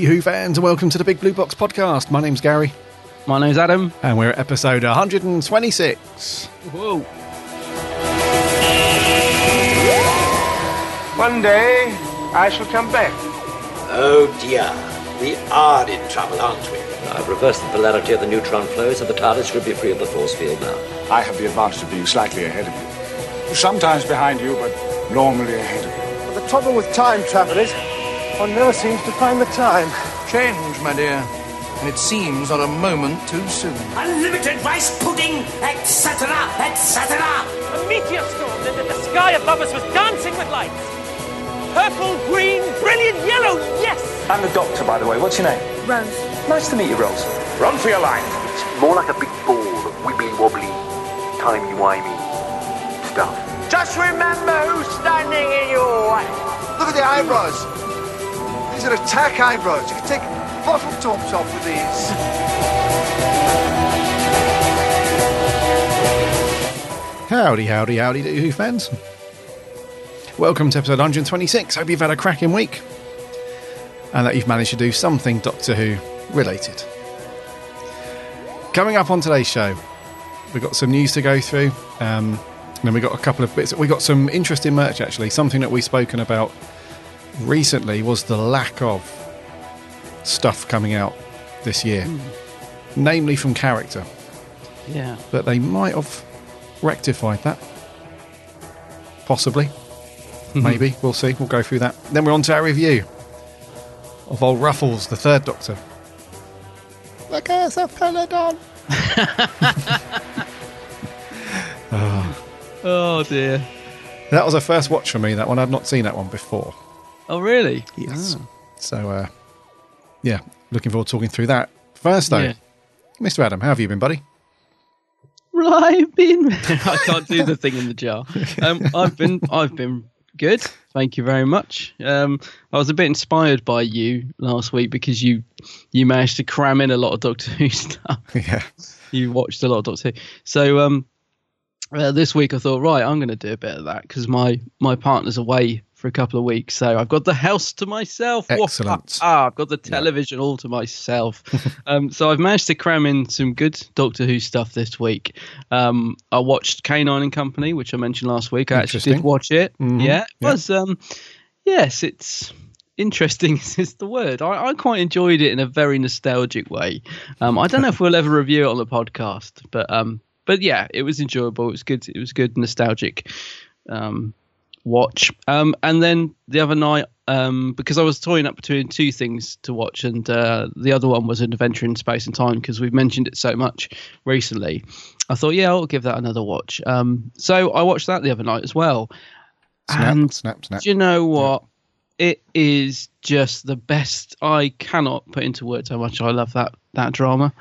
Hey, Who fans, and welcome to the Big Blue Box podcast. My name's Gary, My name's Adam. and we're at episode 126. Whoa. One day, I shall come back. Oh dear, we are in trouble, aren't we? I've reversed the polarity of the neutron flow, so the TARDIS should be free of the force field now. I have the advantage of being slightly ahead of you. Sometimes behind you, but normally ahead of you. But the trouble with time travel is, one never seems to find the time. Change, my dear. And it seems not a moment too soon. Unlimited rice pudding, etc., etc. A meteor storm and the sky above us was dancing with lights. Purple, green, brilliant yellow, yes! I'm the doctor, by the way. What's your name? Rose. Nice to meet you, Rose. Run for your life. It's more like a big ball of wibbly wobbly, timey wimey stuff. Just remember who's standing in your way. Look at the eyebrows. These are attack eyebrows. You can take bottle tops off with these. Howdy, howdy, howdy, do Who fans. Welcome to episode 126. Hope you've had a cracking week and that you've managed to do something Doctor Who related. Coming up on today's show, we've got some news to go through. Um, and then we got a couple of bits. We've got some interesting merch actually. Something that we've spoken about recently was the lack of stuff coming out this year, hmm. namely from character. Yeah. But they might have rectified that. Possibly. Mm-hmm. Maybe. We'll see. We'll go through that. Then we're on to our review of old Ruffles, the third Doctor. The curse of Peladon. Oh dear. That was a first watch for me, that one. I'd not seen that one before. Oh really? Yes. Ah. So, uh, yeah, looking forward to talking through that. First, though, Yeah. Mr. Adam, how have you been, buddy? Well, I've been. I can't do the thing in the jar. Um, I've been. I've been good. Thank you very much. Um, I was a bit inspired by you last week because you you managed to cram in a lot of Doctor Who stuff. yeah. you watched a lot of Doctor Who. So um, uh, this week I thought, right, I'm going to do a bit of that because my my partner's away for a couple of weeks, so I've got the house to myself. Excellent. Ah, I've got the television all to myself. um, so I've managed to cram in some good Doctor Who stuff this week. Um, I watched K-9 and Company, which I mentioned last week. I actually did watch it. Mhm. Yeah, it Yeah. was. Um, yes, it's interesting is the word. I, I quite enjoyed it in a very nostalgic way. Um, I don't know if we'll ever review it on the podcast, but um, but yeah, it was enjoyable. It was good. It was good nostalgic um, watch. Um, and then the other night, um, because I was toying up between two things to watch, and uh, the other one was an adventure in space and time because we've mentioned it so much recently. I thought, yeah, I'll give that another watch. Um, so I watched that the other night as well. Snap, And snap, snap. do you know what? It is just the best. I cannot put into words how much I love that that drama.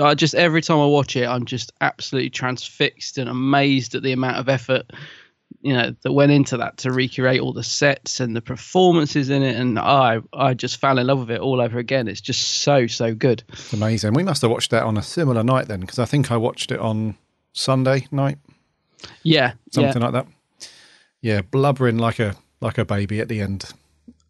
I just every time I watch it, I'm just absolutely transfixed and amazed at the amount of effort you know that went into that to recreate all the sets and the performances in it. And I I just fell in love with it all over again. It's just so so good. It's amazing. We must have watched that on a similar night then, because I think I watched it on Sunday night, Yeah, something yeah, like that. Yeah, blubbering like a like a baby at the end.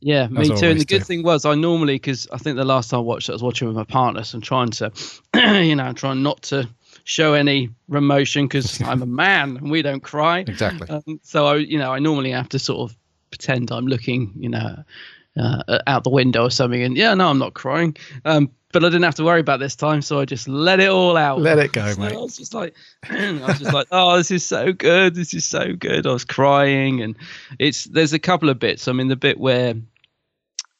yeah. Me as too. And the good do. thing was, I normally because I think the last time I watched it, I was watching with my partner, so I'm trying to, you know, I'm trying not to show any emotion because I'm a man and we don't cry. Exactly. Um, so I, you know, I normally have to sort of pretend I'm looking, you know, uh, out the window or something, and yeah, no, I'm not crying. Um, but I didn't have to worry about this time, so I just let it all out. Let it go, So mate. I was just like, I was just like, oh, this is so good. This is so good. I was crying, and it's there's a couple of bits. I mean, the bit where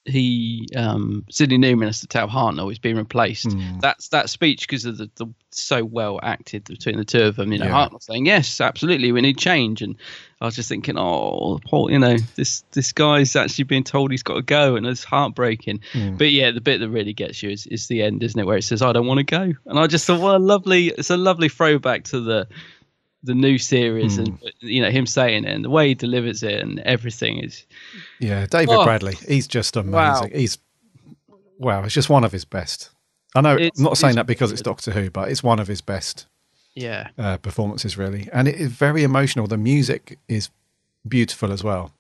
he um Sydney Newman as the Tau Hartnell is being replaced. Hmm. That's that speech because of the, the so well acted between the two of them. You know, Yeah. Hartnell saying yes, absolutely, we need change, and I was just thinking, oh, Paul, you know, this this guy's actually being told he's got to go, and it's heartbreaking. Hmm. But yeah, the bit that really gets you is, is the end, isn't it, where it says, "I don't want to go," and I just thought, what a lovely, it's a lovely throwback to the the new series, Hmm. and you know him saying it, and the way he delivers it, and everything is Yeah, David Oh. Bradley. He's just amazing. Wow. He's wow. It's just one of his best. I know. It's- I'm not saying that because it's. Doctor Who, but it's one of his best yeah, uh, performances, really. And it is very emotional. The music is beautiful as well.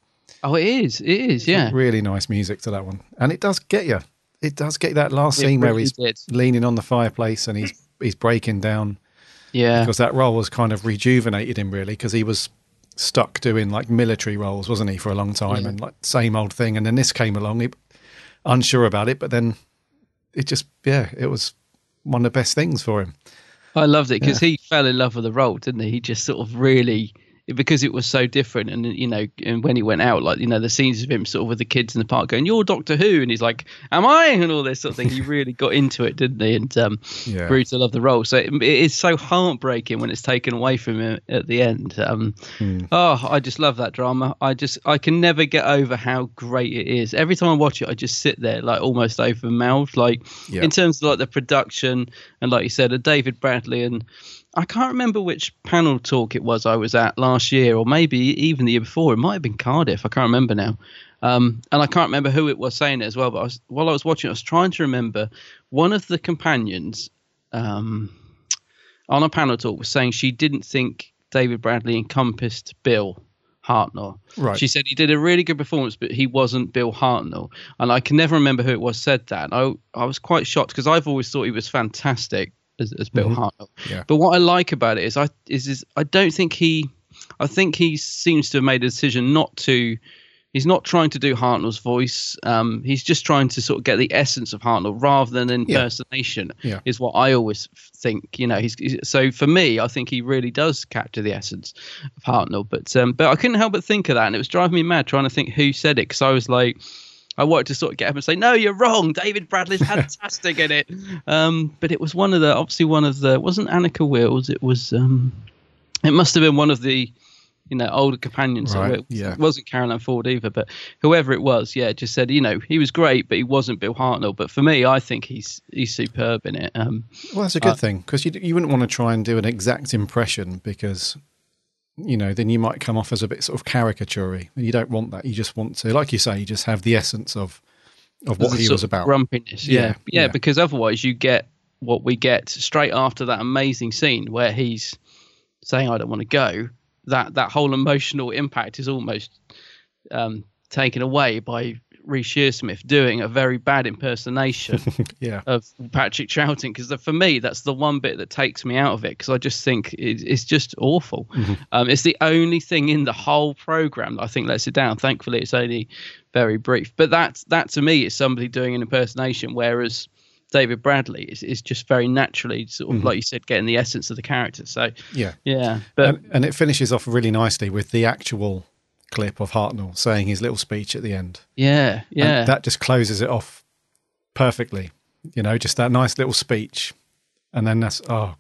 oh, it is, it is, yeah, Really nice music to that one, and it does get you. it does get that last It scene where he's did. leaning on the fireplace and he's he's breaking down Yeah, because that role was kind of rejuvenated him really because he was stuck doing like military roles, wasn't he, for a long time Yeah. and like same old thing. And then this came along, he, unsure about it, but then it just yeah, it was one of the best things for him. I loved it because he fell in love with the role, didn't he? He just sort of really because it was so different, and you know, and when he went out, like you know, the scenes of him sort of with the kids in the park going, "You're Doctor Who," and he's like, "Am I?" and all this sort of thing. He really got into it, didn't he? And um, Yeah. grew to love the role. So it, it is so heartbreaking when it's taken away from him at the end. Um, Oh, I just love that drama. I just I can never get over how great it is. Every time I watch it, I just sit there like almost open mouthed. Like Yeah. in terms of like the production and like you said, a David Bradley and I can't remember which panel talk it was I was at last year or maybe even the year before. It might have been Cardiff. I can't remember now. Um, and I can't remember who it was saying it as well. But I was, while I was watching, I was trying to remember one of the companions. Um, on a panel talk was saying she didn't think David Bradley encompassed Bill Hartnell. Right. She said he did a really good performance, but he wasn't Bill Hartnell. And I can never remember who it was said that. I I was quite shocked because I've always thought he was fantastic as, as Bill Hartnell. Yeah. But what I like about it is I is, is I don't think he I think he seems to have made a decision not to he's not trying to do Hartnell's voice. Um, he's just trying to sort of get the essence of Hartnell rather than impersonation. Yeah. Is what I always think. You know, he's, he's so for me, I think he really does capture the essence of Hartnell. But um, but I couldn't help but think of that, and it was driving me mad trying to think who said it because I was like. I wanted to sort of get up and say, "No, you're wrong. David Bradley's fantastic in it." Um, but it was one of the, obviously one of the, wasn't Anneke Wills. It was, um, it must have been one of the, you know, older companions. Right, it. yeah. It wasn't Carole Ann Ford either, but whoever it was, yeah, just said, you know, he was great, but he wasn't Bill Hartnell. But for me, I think he's he's superb in it. Um, Well, that's a good Uh, thing because you you wouldn't want to try and do an exact impression because you know then you might come off as a bit sort of caricaturey. And you don't want that. You just want to, like you say, you just have the essence of of what he was about. Grumpiness, yeah. Yeah, yeah, yeah. because otherwise you get what we get straight after that amazing scene where he's saying, "I don't want to go." That that whole emotional impact is almost um, taken away by Reece Shearsmith doing a very bad impersonation Yeah, of Patrick Troughton because for me that's the one bit that takes me out of it because I just think it, it's just awful. Um, it's the only thing in the whole program that I think lets it down. Thankfully, it's only very brief, but that that to me is somebody doing an impersonation, whereas David Bradley is, is just very naturally sort of like you said, getting the essence of the character. So yeah. yeah, but and, and it finishes off really nicely with the actual clip of Hartnell saying his little speech at the end. yeah, And yeah, that just closes it off perfectly. You know, just that nice little speech, and then that's oh,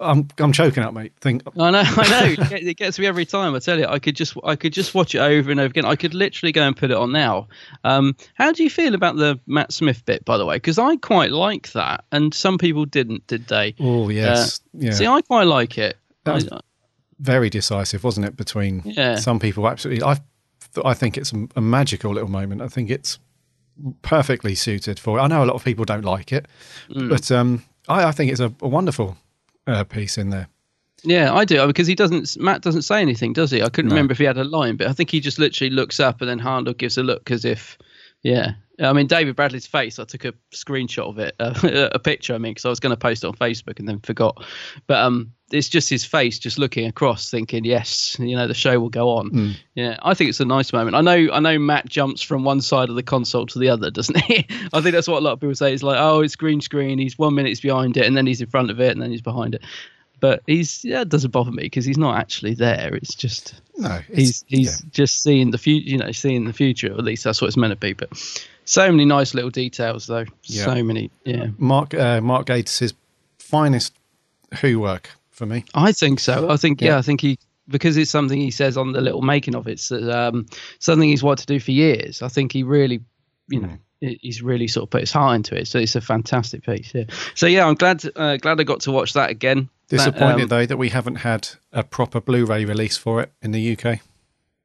I'm I'm choking up, mate. Think I know, I know. It gets me every time. I tell you, I could just, I could just watch it over and over again. I could literally go and put it on now. Um, how do you feel about the Matt Smith bit, by the way? Because I quite like that, and some people didn't, did they? oh yes, yeah. See, I quite like it. That was- I- very decisive, wasn't it? Between Yeah. some people, absolutely. I I think it's a, magical little moment. I think it's perfectly suited for. it. I know a lot of people don't like it, Mm. but um, I, I think it's a, a wonderful uh, piece in there. Yeah, I do because he doesn't. Matt doesn't say anything, does he? I couldn't No. remember if he had a line, but I think he just literally looks up and then Harlow gives a look as if, yeah. I mean, David Bradley's face. I took a screenshot of it, uh, a picture. I mean, because I was going to post it on Facebook and then forgot. But um, it's just his face, just looking across, thinking, "Yes, you know, the show will go on." Yeah, I think it's a nice moment. I know, I know. Matt jumps from one side of the console to the other, doesn't he? I think that's what a lot of people say. It's like, oh, it's green screen. He's one minute he's behind it, and then he's in front of it, and then he's behind it but he's yeah it doesn't bother me because he's not actually there it's just No, it's, he's he's just seeing the future you know seeing the future at least that's what it's meant to be but so many nice little details though Yeah. so many yeah Mark uh, Mark Gatiss' his finest Who work for me. i think so. I think yeah, Yeah. i think he because it's something he says on the little making of it it's um something he's wanted to do for years. I think he really you know he's really sort of put his heart into it. So it's a fantastic piece yeah. So yeah i'm glad uh, glad i got to watch that again. That, Disappointed um, though that we haven't had a proper Blu-ray release for it in the UK.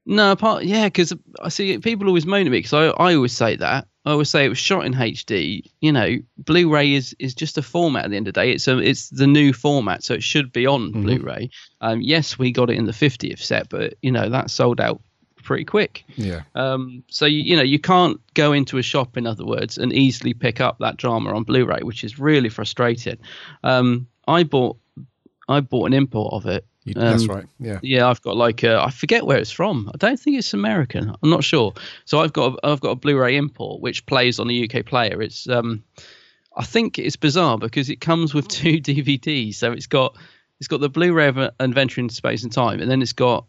No, apart yeah, because I see people always moan at me because I, I always say that I always say it was shot in HD. You know, Blu-ray is is just a format. At the end of the day, it's a, it's the new format, so it should be on Blu-ray. Um, yes, we got it in the 50th set, but you know that sold out pretty quick. Yeah. Um, so you, you know you can't go into a shop, in other words, and easily pick up that drama on Blu-ray, which is really frustrating. Um, I bought I bought an import of it. You, that's Um, right. Yeah. Yeah, I've got like a, I forget where it's from. I don't think it's American. I'm not sure. So I've got a, I've got a Blu-ray import which plays on the UK player. It's um, I think it's bizarre because it comes with two DVDs. So it's got it's got the Blu-ray of Adventure in Space and Time, and then it's got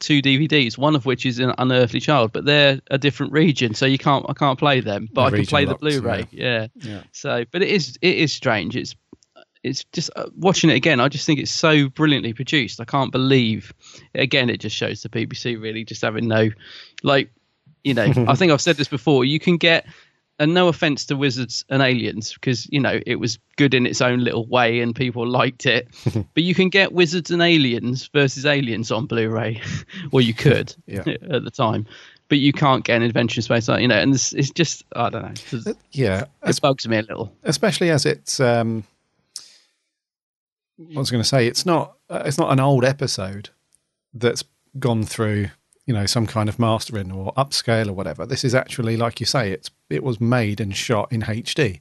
two DVDs. One of which is an Unearthly Child, but they're a different region, so you can't I can't play them. But The I can play the Blu-ray. yeah. Yeah. Yeah. So, but it is it is strange. It's it's just uh, watching it again. I just think it's so brilliantly produced. I can't believe. Again, it just shows the BBC really just having no, like, you know. I think I've said this before. You can get, and no offense to Wizards and Aliens, because you know it was good in its own little way and people liked it. but you can get Wizards and Aliens versus Aliens on Blu-ray, well, you could Yeah. at the time. But you can't get an Adventure in Space, you know, and it's, it's just I don't know. It's- Yeah. It bugs me a little. especially as it's um I was going to say it's not uh, it's not an old episode that's gone through you know some kind of mastering or upscale or whatever this is actually like you say it's it was made and shot in HD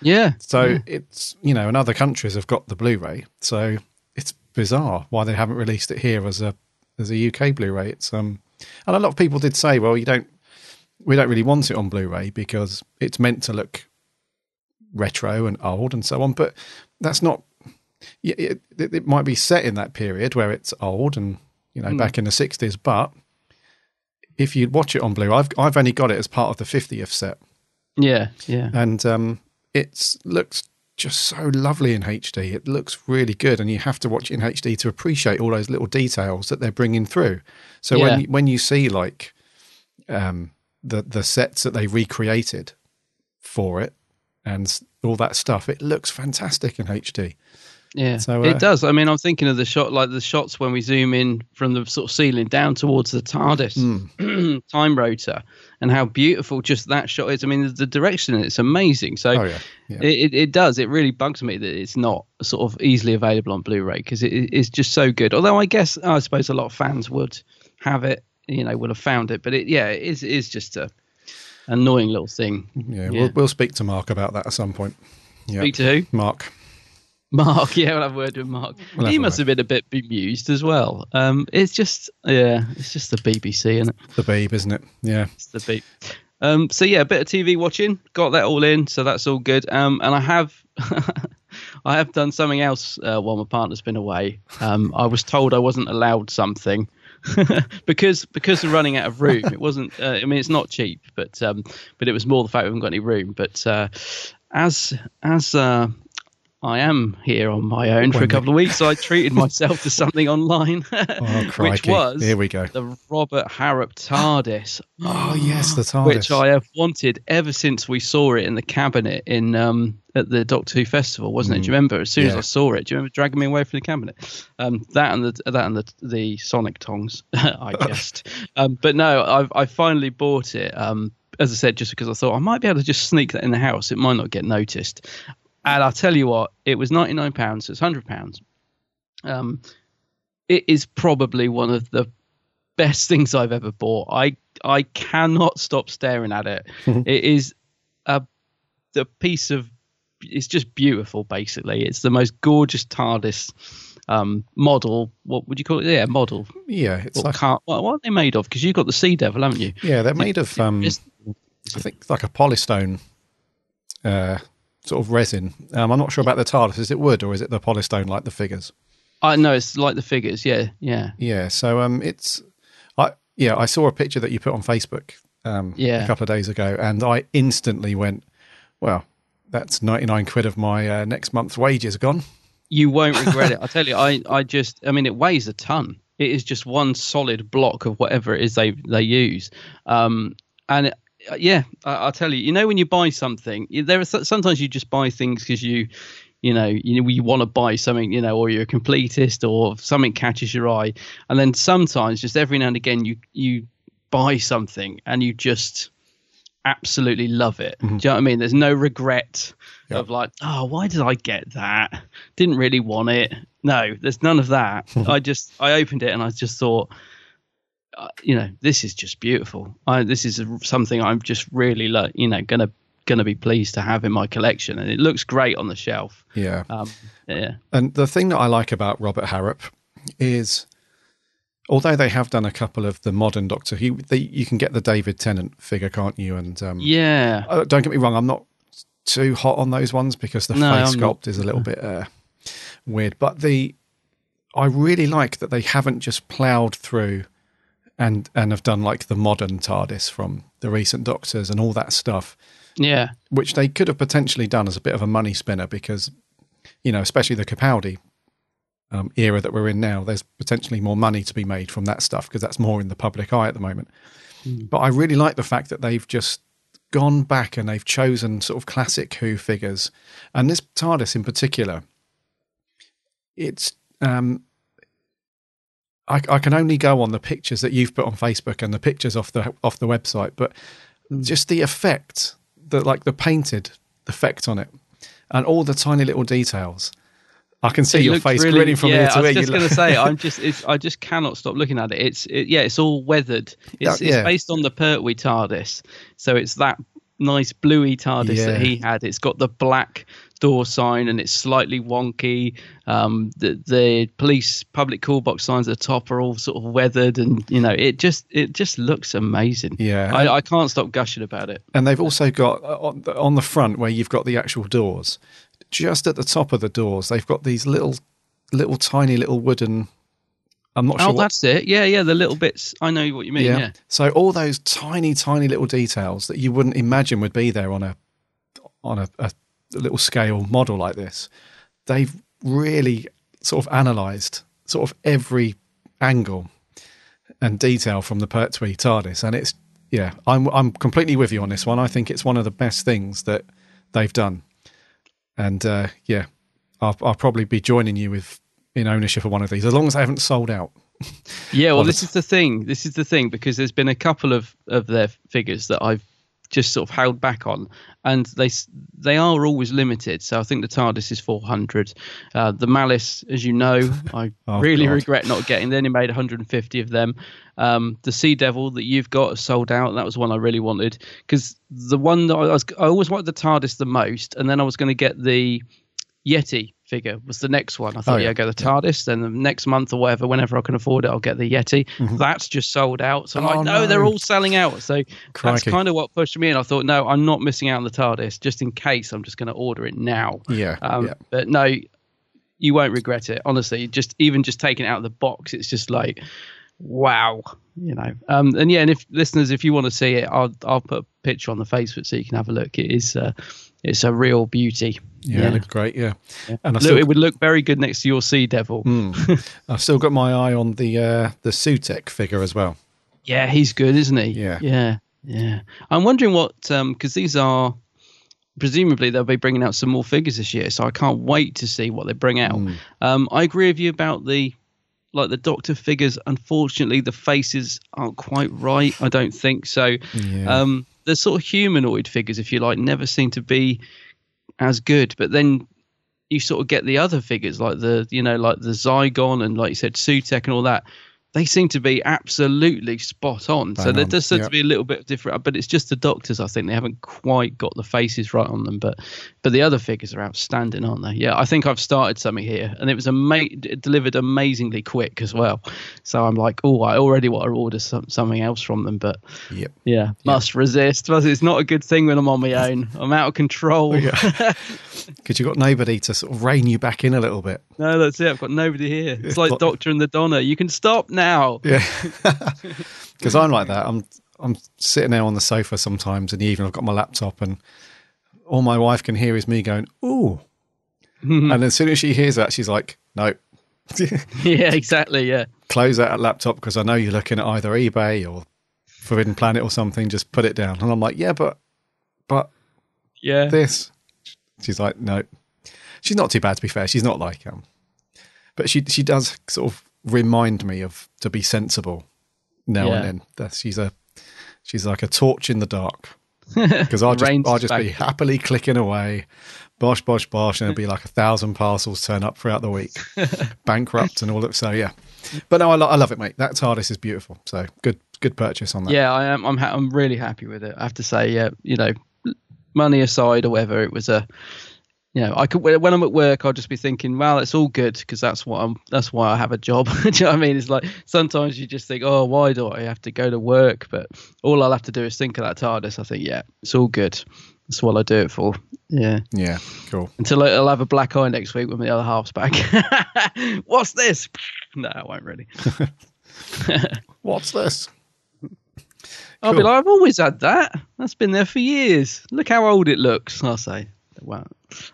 Yeah. so yeah. it's you know and other countries have got the Blu-ray so it's bizarre why they haven't released it here as a as a UK Blu-ray it's um and a lot of people did say well you don't we don't really want it on Blu-ray because it's meant to look retro and old and so on. But that's not. Yeah, It, it, it might be set in that period where it's old and you know back in the sixties. But if you watch it on Blu, I've I've only got it as part of the fiftieth set, Yeah, yeah. and um, it looks just so lovely in HD. It looks really good, and you have to watch it in HD to appreciate all those little details that they're bringing through. So Yeah. when you, when you see like um, the the sets that they recreated for it and all that stuff, it looks fantastic in HD. Yeah, So, uh, it does. I mean, I'm thinking of the shot, like the shots when we zoom in from the sort of ceiling down towards the TARDIS Hmm. time rotor, and how beautiful just that shot is. I mean, the, the direction it's amazing. So Oh, yeah. Yeah. It, it, it does. It really bugs me that it's not sort of easily available on Blu-ray because it is just so good. Although I guess I suppose a lot of fans would have it, you know, would have found it. But it, yeah, it is, it is just a annoying little thing. Yeah, Yeah. We'll, we'll speak to Mark about that at some point. Yeah. Speak to who? Mark. Mark, yeah, we'll have a word with Mark. We'll he must have been a bit bemused as well. Um, it's just, yeah, it's just the BBC, isn't it? The Babe, isn't it? Yeah. It's the beat. Um, so yeah, a bit of TV watching, got that all in, so that's all good. Um, and I have, I have done something else uh, while my partner's been away. Um, I was told I wasn't allowed something because because of running out of room. It wasn't. Uh, I mean, it's not cheap, but um, but it was more the fact we haven't got any room. But uh, as as uh, I am here on my own for a couple of weeks. So I treated myself to something online, Oh, which was Here we go. the Robert Harrop TARDIS, Oh, yes, the TARDIS. which I have wanted ever since we saw it in the cabinet in um, at the Doctor Who festival, wasn't it? Do you remember? As soon as Mm. I saw it, do you remember dragging me away from the cabinet? Um, that and the that and the the Sonic tongs, I guessed. um, but no, I've I finally bought it. Um, as I said, just because I thought I might be able to just sneak that in the house, it might not get noticed. And I'll tell you what, it was ninety nine pounds. So it's hundred pounds. Um, it is probably one of the best things I've ever bought. I I cannot stop staring at it. it is a the piece of it's just beautiful. Basically, it's the most gorgeous TARDIS um, model. What would you call it? Yeah, model. Yeah, it's What, like car, what, what are they made of? Because you've got the Sea Devil, haven't you? yeah, they're made of um, I think like a polystone uh, sort of resin. Um, I'm not sure about the TARDIS. Is it wood or is it the polystone like the figures? I know it's like the figures. Yeah, yeah. Yeah, so um, it's I yeah, I saw a picture that you put on Facebook um, Yeah. a couple of days ago, and I instantly went, well, that's 99 quid of my uh, next month's wages gone. You won't regret it. I tell you, I, I just, I mean, it weighs a ton. It is just one solid block of whatever it is they they use. Um, and uh, Uh, yeah, I, I'll tell you, you know, when you buy something, there are sometimes you just buy things because you, you know, you you want to buy something, you know, or you're a completist or something catches your eye, and then sometimes just every now and again you you buy something and you just absolutely love it. Mm-hmm. Do you know what I mean? There's no regret of like, oh, why did I get that? Didn't really want it. No, there's none of that. I just I opened it and I just thought, uh, you know, this is just beautiful. I, this is something I'm just really like, you know, gonna gonna be pleased to have in my collection, and it looks great on the shelf. Yeah. Um, yeah. And the thing that I like about Robert Harrop is, although they have done a couple of the modern Doctor, he they, you can get the David Tennant figure, can't you? And um, Yeah. uh, don't get me wrong, I'm not too hot on those ones because the No, face I'm sculpt not. is a little bit uh, weird. But the I really like that they haven't just ploughed through and and have done like the modern TARDIS from the recent Doctors and all that stuff Yeah. which they could have potentially done as a bit of a money spinner because, you know, especially the Capaldi um, era that we're in now, there's potentially more money to be made from that stuff because that's more in the public eye at the moment. But I really like the fact that they've just gone back and they've chosen sort of classic Who figures, and this TARDIS in particular. It's um, I, I can only go on the pictures that you've put on Facebook and the pictures off the off the website, but mm. just the effect, the like the painted effect on it, and all the tiny little details. I can see It your face really- grinning from yeah, ear to I was ear. just going to say, I'm just, it's, I just cannot stop looking at it. It's, it, yeah, it's all weathered. It's, yeah. it's based on the Pertwee TARDIS, so it's that nice bluey TARDIS Yeah. that he had. It's got the black door sign and it's slightly wonky. Um, the the police public call box signs at the top are all sort of weathered, and you know, it just, it just looks amazing. Yeah. I, I can't stop gushing about it. And they've also got uh, on the, on the front where you've got the actual doors. Just at the top of the doors, they've got these little, little tiny little wooden. I'm not sure. Oh, that's it. Yeah, yeah, the little bits. I know what you mean. yeah. So all those tiny, tiny little details that you wouldn't imagine would be there on a on a, a little scale model like this, they've really sort of analysed sort of every angle and detail from the Pertwee TARDIS, and it's yeah, I'm I'm completely with you on this one. I think it's one of the best things that they've done, and uh, yeah, I'll, I'll probably be joining you with in ownership of one of these as long as I haven't sold out. Yeah, well, Well, this is the thing. This is the thing because there's been a couple of of their figures that I've just sort of held back on, and they they are always limited. So I think the TARDIS is 400. Uh, the Malice, as you know, I Oh, really God. regret not getting. They only made 150 of them. Um, the Sea Devil that you've got is sold out. That was one I really wanted because the one that I was I always wanted the TARDIS the most, and then I was going to get the Yeti figure was the next one. I thought, Oh, yeah, yeah. Get the TARDIS. Then the next month or whatever, whenever I can afford it, I'll get the Yeti. That's just sold out. So I'm Mm-hmm. Oh, like, no, they're all selling out. So that's kind of what pushed me in. I thought, no, I'm not missing out on the TARDIS. Just in case, I'm just going to order it now. Yeah, Um, yeah. But no, you won't regret it. Honestly, just even just taking it out of the box, it's just like, wow, you know. Um, and yeah, and if listeners, if you want to see it, I'll I'll put a picture on the Facebook so you can have a look. It is, uh, it's a real beauty. Yeah, it looks great. Yeah, and I Look, still, it would look very good next to your Sea Devil. I've still got my eye on the uh, the Sutekh figure as well. Yeah, he's good, isn't he? Yeah. yeah, yeah. I'm wondering what um because these are presumably they'll be bringing out some more figures this year, so I can't wait to see what they bring out. Hmm. Um, I agree with you about the like the Doctor figures. Unfortunately, the faces aren't quite right. I don't think so. Yeah. Um, the sort of humanoid figures, if you like, never seem to be as good. But then you sort of get the other figures like the you know like the Zygon and like you said Sutekh and all that. They seem to be absolutely spot on. so Bang there on, does seem yeah. to be a little bit different, but it's just the doctors. I think they haven't quite got the faces right on them, but but the other figures are outstanding, aren't they? Yeah, I think I've started something here, and it was ama- delivered amazingly quick as well. So I'm like, oh, I already want to order some, something else from them, but Yep. yeah, must resist. But It's not a good thing when I'm on my own. I'm out of control. Because you've got nobody to sort of rein you back in a little bit. no, that's it. I've got nobody here. It's like Like- Doctor and the Donna. You can stop now. Yeah. Because I'm like that. I'm I'm sitting there on the sofa sometimes in the evening. I've got my laptop, and all my wife can hear is me going, "Ooh," and as soon as she hears that, she's like, "No." yeah, exactly. Yeah. Close that laptop because I know you're looking at either eBay or Forbidden Planet or something. Just put it down. And I'm like, "Yeah, but but Yeah. this." She's like, "No." She's not too bad to be fair. She's not like um, but she she does sort of remind me of to be sensible now Yeah. and then. That she's a she's like a torch in the dark. because I'll just I'll just be happily clicking away, bosh bosh bosh, and it'll be like a thousand parcels turn up throughout the week, bankrupt and all that. So yeah, but no, I, lo- I love it, mate. That TARDIS is beautiful. So good good purchase on that. Yeah, I am. I'm. Ha- I'm really happy with it. I have to say, yeah, you know, money aside or whatever, it was a. You know, I could when I'm at work, I'll just be thinking, well, it's all good because that's what I'm. That's why I have a job. do you know what I mean? It's like sometimes you just think, oh, why do I have to go to work? But all I'll have to do is think of that TARDIS. I think, yeah, it's all good. That's what I do it for. Yeah. yeah, cool. Until I'll have a black eye next week when the other half's back. What's this? No, I won't really. What's this? I'll be like, I've always had that. That's been there for years. Look how old it looks. I'll say. Well,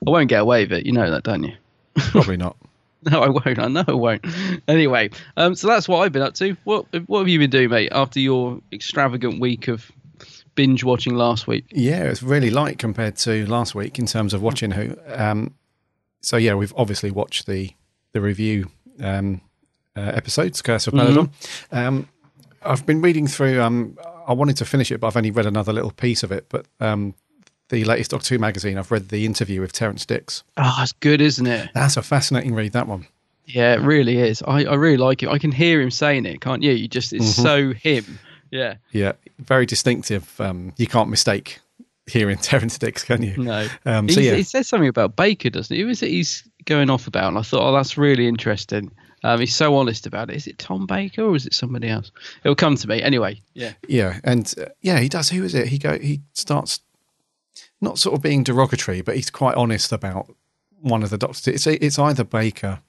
I won't get away with it. You know that, don't you? Probably not. No, I won't. I know I won't. Anyway, um, so that's what I've been up to. What What have you been doing, mate? After your extravagant week of binge watching last week? Yeah, it's really light compared to last week in terms of watching who. Um, so yeah, we've obviously watched the the review um, uh, episodes, Curse of Peladon. Um, I've been reading through. Um, I wanted to finish it, but I've only read another little piece of it. But um, the latest Doctor Who magazine, I've read the interview with Terrance Dicks. Oh, that's good, isn't it? That's a fascinating read. That one. Yeah, it really is. I, I really like it. I can hear him saying it, can't you? You just it's Mhm. so him. Yeah. Yeah, very distinctive. Um, you can't mistake hearing Terrance Dicks, can you? No. Um, he, so yeah, he says something about Baker, doesn't he? Who is it he's going off about? And I thought, oh, that's really interesting. Um, he's so honest about it. Is it Tom Baker or is it somebody else? It'll come to me anyway. Yeah. Yeah, and uh, yeah, he does. Who is it? He go. He starts not sort of being derogatory, but he's quite honest about one of the doctors. It's it's either Baker.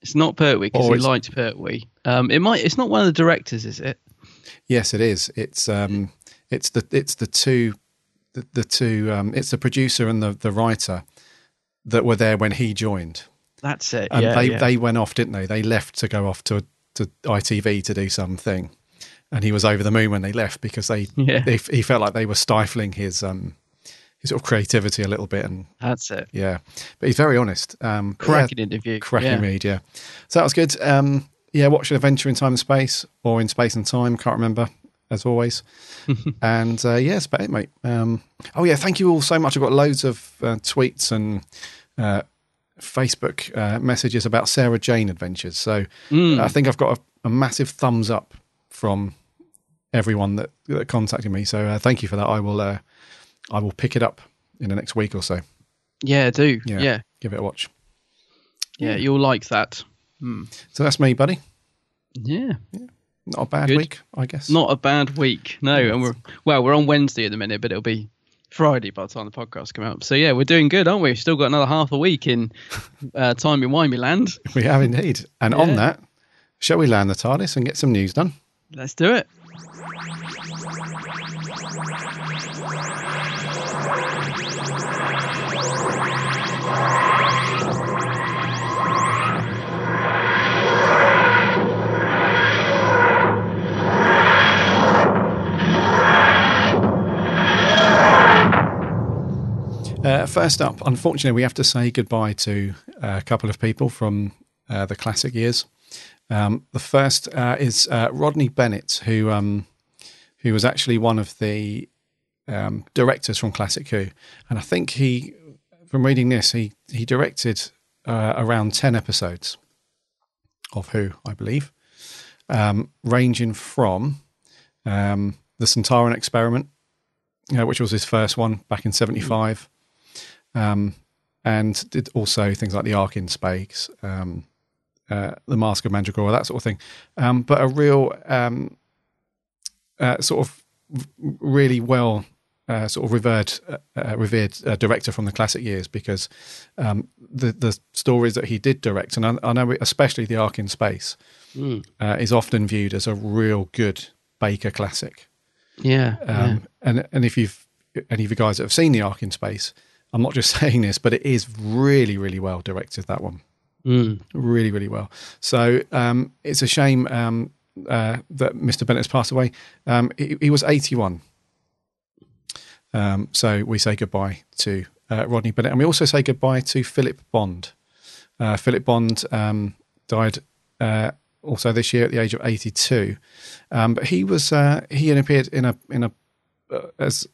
It's not Pertwee because he liked Pertwee. Um, it might. It's not one of the directors, is it? Yes, it is. It's um, it's the it's the two, the, the two. Um, it's the producer and the the writer that were there when he joined, That's it. and yeah, they yeah. they went off, didn't they? They left to go off to to ITV to do something, and he was over the moon when they left because they Yeah. they he felt like they were stifling his um his sort of creativity a little bit and That's it. Yeah, but he's very honest. Um, Cracking yeah, interview. cracking Yeah. read. Yeah, so that was good. Um, yeah, watch an Adventure in Time and Space or in Space and Time. Can't remember as always. and uh, yeah, that's about it, mate. Um, oh yeah, thank you all so much. I've got loads of uh, tweets and uh, Facebook uh, messages about Sarah Jane adventures. So Mm. I think I've got a, a massive thumbs up from everyone that, that contacted me. So uh, thank you for that. I will uh, I will pick it up in the next week or so. Yeah, do. Yeah. Yeah. Give it a watch. Yeah, you'll like that. Mm. So that's me, buddy. Yeah. yeah. Not a bad Good. week, I guess. Not a bad week. No, and we're well, we're on Wednesday at the minute, but it'll be Friday by the time the podcast come out. So yeah, we're doing good, aren't we? Still got another half a week in uh, time in Wimey land. We have indeed. And on that, shall we land the TARDIS and get some news done? Let's do it. Uh, first up, unfortunately, we have to say goodbye to uh, a couple of people from uh, the classic years. Um, the first uh, is uh, Rodney Bennett, who um, who was actually one of the um, directors from Classic Who, and I think he, from reading this, he he directed uh, around ten episodes of Who, I believe, um, ranging from um, the Sontaran Experiment, which was his first one back in '75 um, and did also things like the Ark in Space, um, uh, the Mask of Mandragora, that sort of thing. Um, but a real um, uh, sort of really well uh, sort of revered uh, uh, revered uh, director from the classic years because um, the the stories that he did direct, and I, I know especially the Ark in Space, Mm. uh, is often viewed as a real good Baker classic. Yeah. Um, And and if you've any of you guys that have seen the Ark in Space, I'm not just saying this, but it is really really well directed. That one. Mm. really really well. So um, it's a shame um, uh, that Mr. Bennett has passed away. Um, he, he was 81. Um, so we say goodbye to uh, Rodney Bennett, and we also say goodbye to Philip Bond. Uh, Philip Bond um, died uh, also this year at the age of 82. Um, but he was uh, he had appeared in a in a uh, as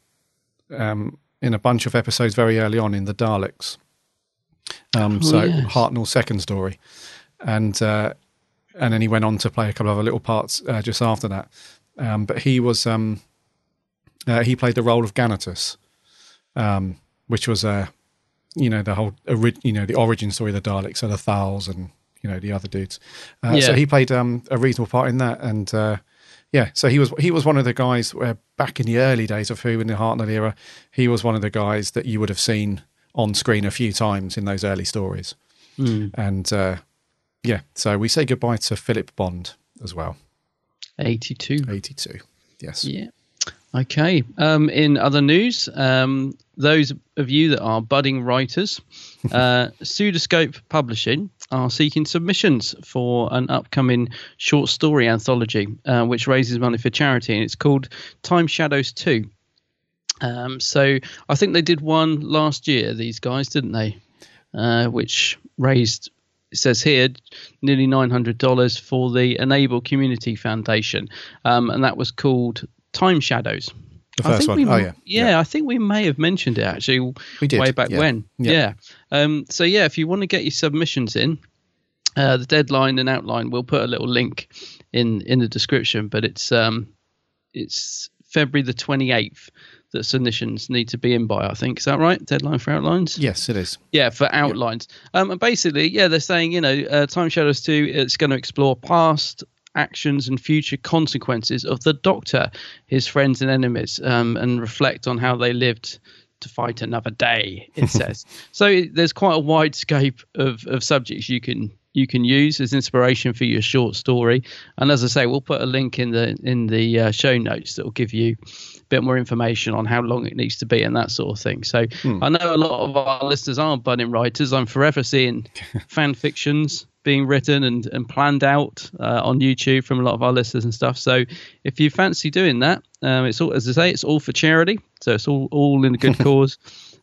um, in a bunch of episodes very early on in the Daleks. Um, Oh, so yes. Hartnell's second story, and uh, and then he went on to play a couple of other little parts uh, just after that. Um, but he was um, uh, he played the role of Ganatus, um, which was uh, you know the whole you know the origin story of the Daleks, so the Thals and you know the other dudes. Uh, So he played um, a reasonable part in that, and uh, yeah, so he was he was one of the guys where back in the early days of Who in the Hartnell era, he was one of the guys that you would have seen on screen a few times in those early stories, Hmm. and uh, yeah, so we say goodbye to Philip Bond as well. 82. 82. Yes. Yeah. Okay. Um, in other news, um, those of you that are budding writers, uh, Pseudoscope Publishing are seeking submissions for an upcoming short story anthology, uh, which raises money for charity, and it's called Time Shadows 2. Um, so I think they did one last year, these guys, didn't they? Uh, which raised, it says here, nearly $900 for the Enable Community Foundation. Um, and that was called Time Shadows. The I think one. we, Oh, yeah. yeah, I think we may have mentioned it actually We did, way back yeah. when. Yeah. Yeah. Um, so yeah, if you want to get your submissions in, uh, the deadline and outline, we'll put a little link in in the description. But it's um, it's February the twenty eighth that submissions need to be in by. I think is that right? Deadline for outlines. Yes, it is. Yeah, for outlines. Um, and basically, yeah, they're saying, you know, uh, Time Shadows 2, it's going to explore past actions and future consequences of the Doctor, his friends and enemies, um, and reflect on how they lived to fight another day, it says. so there's quite a wide scope of, of subjects you can you can use as inspiration for your short story. And as I say, we'll put a link in the in the uh, show notes that will give you a bit more information on how long it needs to be and that sort of thing. So I know a lot of our listeners are budding writers. I'm forever seeing fan fictions being written and, and planned out uh, on YouTube from a lot of our listeners and stuff. So if you fancy doing that, um, it's all as I say, it's all for charity. So it's all all in a good cause.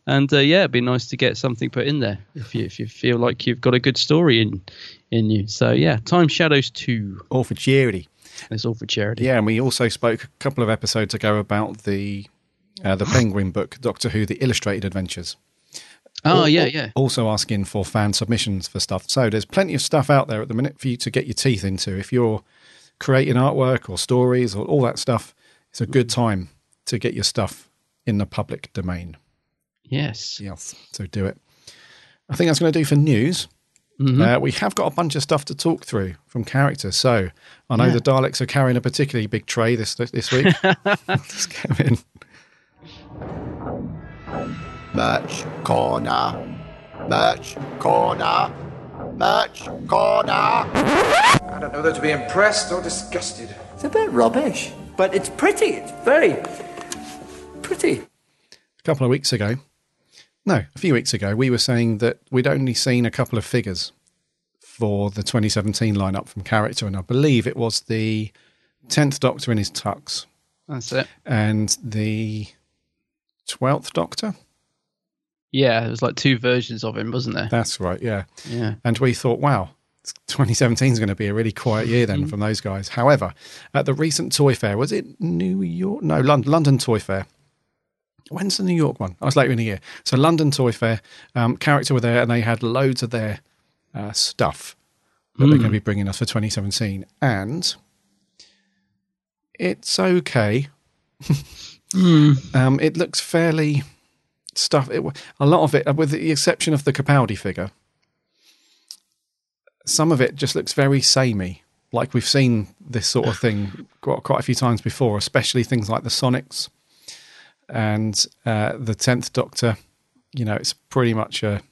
And uh, yeah, it'd be nice to get something put in there if you if you feel like you've got a good story in in you. So yeah, Time Shadows two. All for charity. It's all for charity. Yeah, and we also spoke a couple of episodes ago about the uh, the Penguin book, Doctor Who: The Illustrated Adventures. Oh Al- yeah, yeah. Also asking for fan submissions for stuff. So there's plenty of stuff out there at the minute for you to get your teeth into. If you're creating artwork or stories or all that stuff, it's a good time to get your stuff in the public domain. Yes. Yes. So do it. I think that's going to do for news. Uh, we have got a bunch of stuff to talk through from characters. So I know Yeah. the Daleks are carrying a particularly big tray this this week. Let's get in. Merch corner. Merch corner. Merch corner. I don't know whether to be impressed or disgusted. It's a bit rubbish, but it's pretty. It's very pretty. a couple of weeks ago, no, a few weeks ago, we were saying that we'd only seen a couple of figures for the 2017 lineup from character, and I believe it was the 10th Doctor in his tux That's it. and the 12th Doctor. Yeah, there was like two versions of him, wasn't there? That's right, yeah. Yeah. And we thought, wow, 2017 is going to be a really quiet year then from those guys. However, at the recent Toy Fair, was it New York? No, London, London Toy Fair. When's the New York one? I was later in the year. So London Toy Fair, um, character were there, and they had loads of their uh, stuff that they're going to be bringing us for 2017, and it's okay. um, it looks fairly stuff. It, a lot of it, with the exception of the Capaldi figure, some of it just looks very samey. Like we've seen this sort of thing quite, quite a few times before, especially things like the Sonics and uh, the Tenth Doctor. You know, it's pretty much a.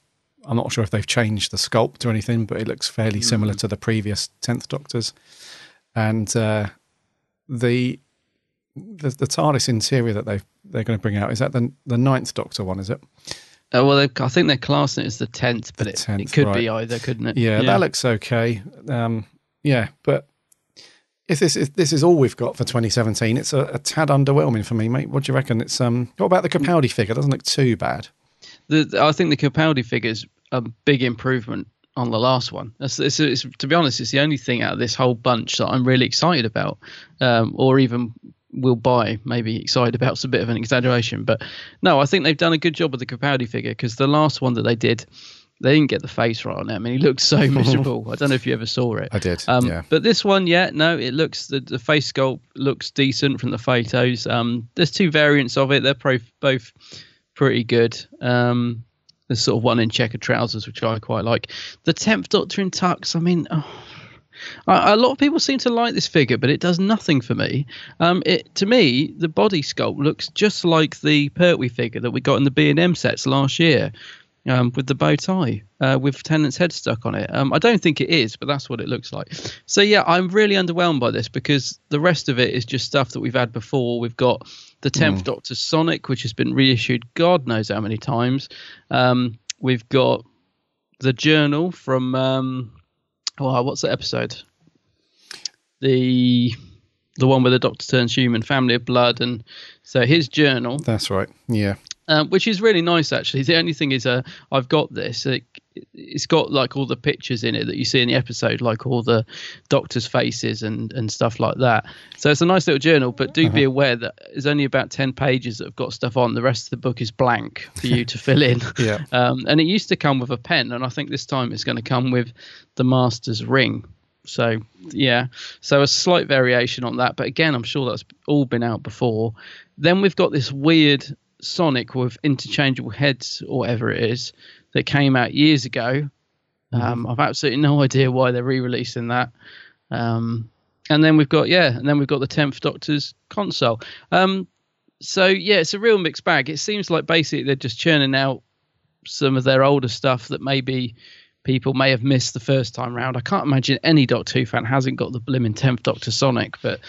I'm not sure if they've changed the sculpt or anything, but it looks fairly similar to the previous Tenth Doctors. And uh, the the the TARDIS interior that they they're going to bring out is that the the Ninth Doctor one, is it? Uh, well, I think they're classing it as the tenth, but it, 10th, it could be either, couldn't it? Yeah, that looks okay. Um, yeah, but if this is this is all we've got for 2017, it's a, a tad underwhelming for me, mate. What do you reckon? It's um, what about the Capaldi figure? Doesn't look too bad. The, I think the Capaldi figure's a big improvement on the last one. It's, it's, it's, to be honest, it's the only thing out of this whole bunch that I'm really excited about, um, or even will buy, maybe excited about It's a bit of an exaggeration. But no, I think they've done a good job with the Capaldi figure because the last one that they did, they didn't get the face right on it. I mean, he looked so miserable. I don't know if you ever saw it. I did. Um, yeah. But this one, yeah, no, it looks the, the face sculpt looks decent from the photos. Um, there's two variants of it. They're pro- both pretty good. Um, there's sort of one in checkered trousers, which I quite like. The tenth Doctor in tux. I mean, oh, I, a lot of people seem to like this figure, but it does nothing for me. Um, it to me, the body sculpt looks just like the Pertwee figure that we got in the B and M sets last year. Um, with the bow tie, uh, with Tennant's head stuck on it. Um, I don't think it is, but that's what it looks like. So yeah, I'm really underwhelmed by this because the rest of it is just stuff that we've had before. We've got the Tenth Doctor Sonic, which has been reissued God knows how many times. Um, we've got the Journal from um, oh, what's the episode? The the one where the Doctor turns human, Family of Blood, and so his journal. That's right. Yeah. Um, which is really nice actually. The only thing is, uh, I've got this. It, it's got like all the pictures in it that you see in the episode, like all the doctors' faces and and stuff like that. So it's a nice little journal, but do be aware that there's only about ten pages that have got stuff on. The rest of the book is blank for you to fill in. Yeah. Um, and it used to come with a pen, and I think this time it's going to come with the Master's ring. So yeah, so a slight variation on that, but again, I'm sure that's all been out before. Then we've got this weird Sonic with interchangeable heads or whatever it is that came out years ago. Um, I've absolutely no idea why they're re-releasing that. Um, and then we've got yeah, and then we've got the Tenth Doctor's console. Um, so yeah, it's a real mixed bag. It seems like basically they're just churning out some of their older stuff that maybe people may have missed the first time round. I can't imagine any Doctor Who fan hasn't got the blimmin' Tenth Doctor Sonic, but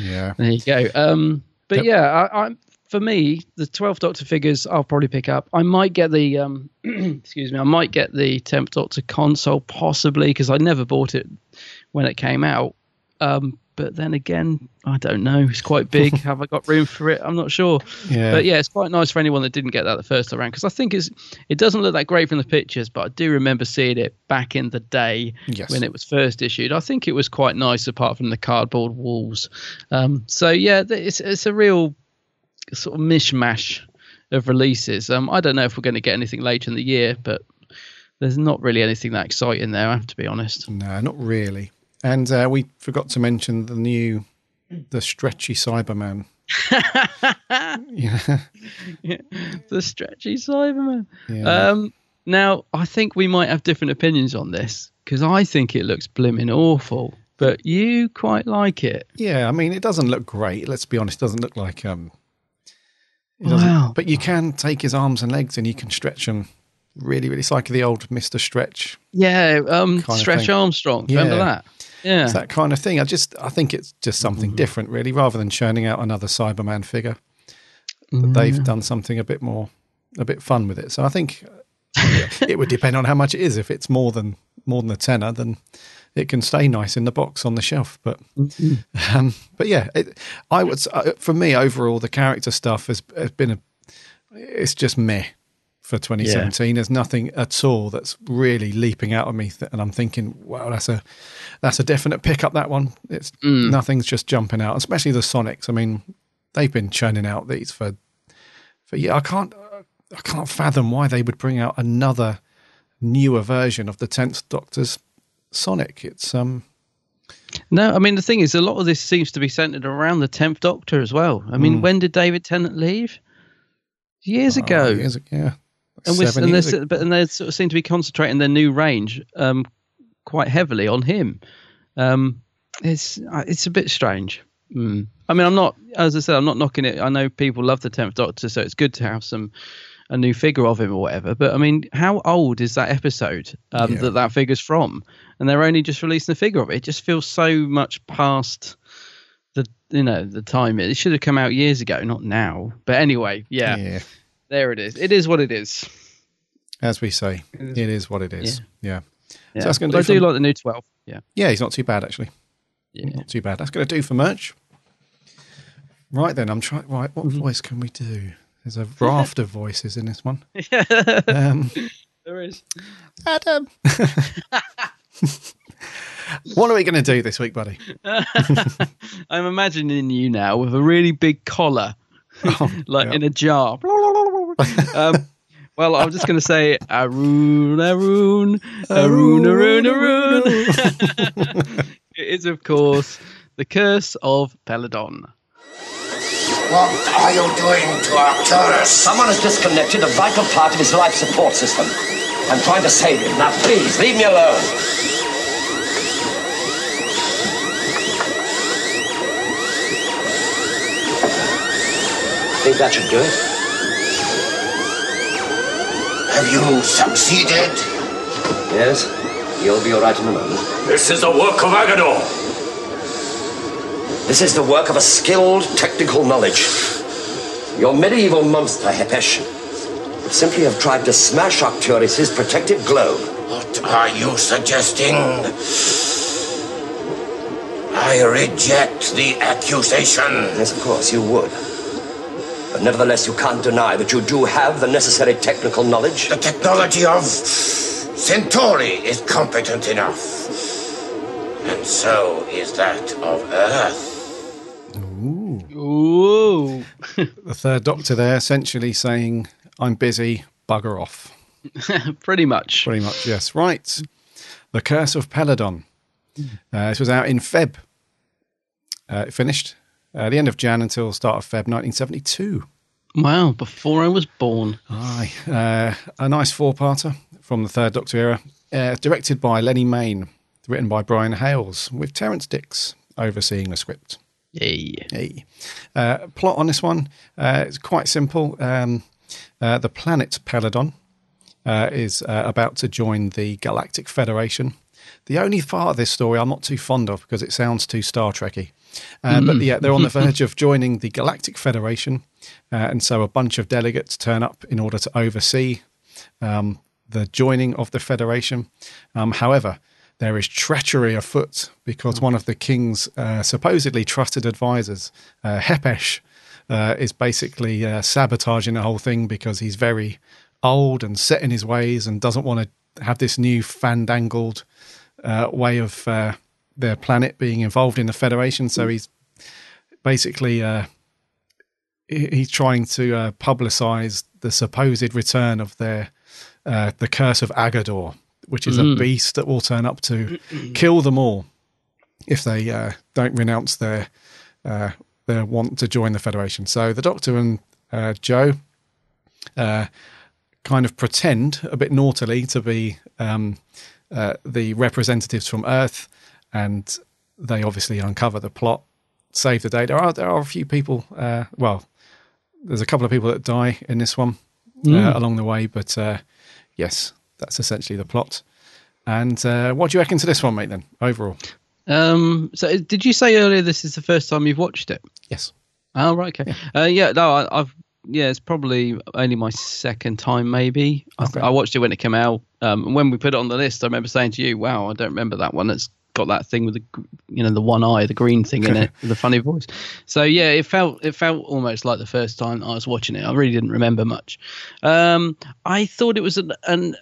Yeah. there you go. Um, but Yep. yeah, I, I'm for me the Twelfth Doctor figures I'll probably pick up. I might get the um, excuse me, I might get the Tenth Doctor console possibly because I never bought it when it came out. Um, but then again, I don't know. It's quite big. Have I got room for it? I'm not sure. Yeah. But yeah, it's quite nice for anyone that didn't get that the first time around because I think it's it doesn't look that great from the pictures, but I do remember seeing it back in the day Yes. when it was first issued. I think it was quite nice apart from the cardboard walls. Um, so yeah, it's it's a real sort of mishmash of releases. Um, I don't know if we're going to get anything later in the year, but there's not really anything that exciting there. I have to be honest. No, not really. And uh, we forgot to mention the new, the stretchy Cyberman. yeah. the stretchy Cyberman. Yeah. Um, now, I think we might have different opinions on this because I think it looks blimmin' awful, but you quite like it. Yeah, I mean, it doesn't look great. Let's be honest. It doesn't look like um. Wow. But you can take his arms and legs and you can stretch them. Really, really. It's like the old Mister Stretch. Yeah, um, Stretch. Armstrong. Remember that? Yeah. It's that kind of thing. I just, I think it's just something Mm-hmm. different, really, rather than churning out another Cyberman figure. That they've done something a bit more, a bit fun with it. So I think it would depend on how much it is. If it's more than more than a tenner, then it can stay nice in the box on the shelf. But um, but yeah, it, I would uh, for me overall the character stuff has, has been a it's just meh for 2017. There's nothing at all that's really leaping out at me, th- and I'm thinking, wow, that's a that's a definite pick up. That one, it's nothing's just jumping out, especially the Sonics. I mean, they've been churning out these for for yeah. I can't I can't fathom why they would bring out another newer version of the tenth Doctor's Sonic. It's um No, I mean the thing is, a lot of this seems to be centered around the tenth Doctor as well. I mean, Mm. when did David Tennant leave? Years ago. oh, years, yeah, and we seven and years they ago. but and they sort of seem to be concentrating their new range um, quite heavily on him. Um, it's uh, it's a bit strange. Mm. I mean, I'm not, as I said, I'm not knocking it. I know people love the Tenth Doctor, so it's good to have some a new figure of him or whatever. But I mean, how old is that episode um, Yeah. that that figure's from? And they're only just releasing the figure of it. It just feels so much past the you know the time. It should have come out years ago, not now. But anyway, yeah, yeah. there it is. It is what it is. As we say, is- it is what it is. Yeah. Yeah. So that's going to do. I do for- like the new twelve. Yeah. yeah, he's not too bad actually. Yeah. Not too bad. That's going to do for merch. Right then, I'm trying. Right, what Mm-hmm. voice can we do? There's a raft of voices in this one. Um, There is. Adam. what are we going to do this week, buddy? I'm imagining you now with a really big collar, like in a jar. um, well, I'm just going to say Arun, Arun, Arun, Arun, Arun. it is, of course, the curse of Peladon. What are you doing to Arcturus? Someone has disconnected a vital part of his life support system. I'm trying to save him. Now, please, leave me alone. Think that should do it? Have you succeeded? Yes. You'll be all right in a moment. This is the work of Aggedor. This is the work of a skilled technical knowledge. Your medieval monster, Hepesh, would simply have tried to smash Arcturus' protective globe. What are you suggesting? I reject the accusation. Yes, of course, you would. But nevertheless, you can't deny that you do have the necessary technical knowledge. The technology of Centauri is competent enough. And so is that of Earth. Ooh. The third Doctor there essentially saying, I'm busy, bugger off. Pretty much. Pretty much, yes. Right. The Curse of Peladon. Uh, this was out in Feb. Uh, it finished uh, the end of Jan until start of Feb 1972. Wow, before I was born. Aye. Uh, a nice four-parter from the third Doctor era. Uh, directed by Lennie Mayne. Written by Brian Hayles, with Terrance Dicks overseeing the script. Hey. Hey. Uh, plot on this one uh, it's quite simple. Um, uh, the planet Peladon uh, is uh, about to join the Galactic Federation. The only part of this story I'm not too fond of because it sounds too Star Trekky. Uh, But yeah, they're on the verge of joining the Galactic Federation, uh, and so a bunch of delegates turn up in order to oversee um, the joining of the Federation. Um, however, there is treachery afoot because one of the king's uh, supposedly trusted advisors, uh, Hepesh, uh, is basically uh, sabotaging the whole thing because he's very old and set in his ways and doesn't want to have this new fandangled uh, way of uh, their planet being involved in the Federation. So he's basically he's trying to publicize the supposed return of their the curse of Aggedor, which is a Mm. beast that will turn up to kill them all if they uh, don't renounce their uh, their want to join the Federation. So the Doctor and uh, Jo uh, kind of pretend a bit naughtily to be um, uh, the representatives from Earth, and they obviously uncover the plot, save the day. There are there are a few people. Uh, well, there's a couple of people that die in this one Mm. uh, along the way, but uh, yes, that's essentially the plot. And uh, what do you reckon to this one, mate? Then overall, Um, so did you say earlier this is the first time you've watched it? yes. Oh, right, okay. Yeah, uh, yeah no, I, I've yeah, it's probably only my second time, maybe. I, Okay. I watched it when it came out. Um, and when we put it on the list, I remember saying to you, "Wow, I don't remember that one. It's got that thing with the, you know, the one eye, the green thing in it, with the funny voice." So yeah, it felt it felt almost like the first time I was watching it. I really didn't remember much. Um, I thought it was an, an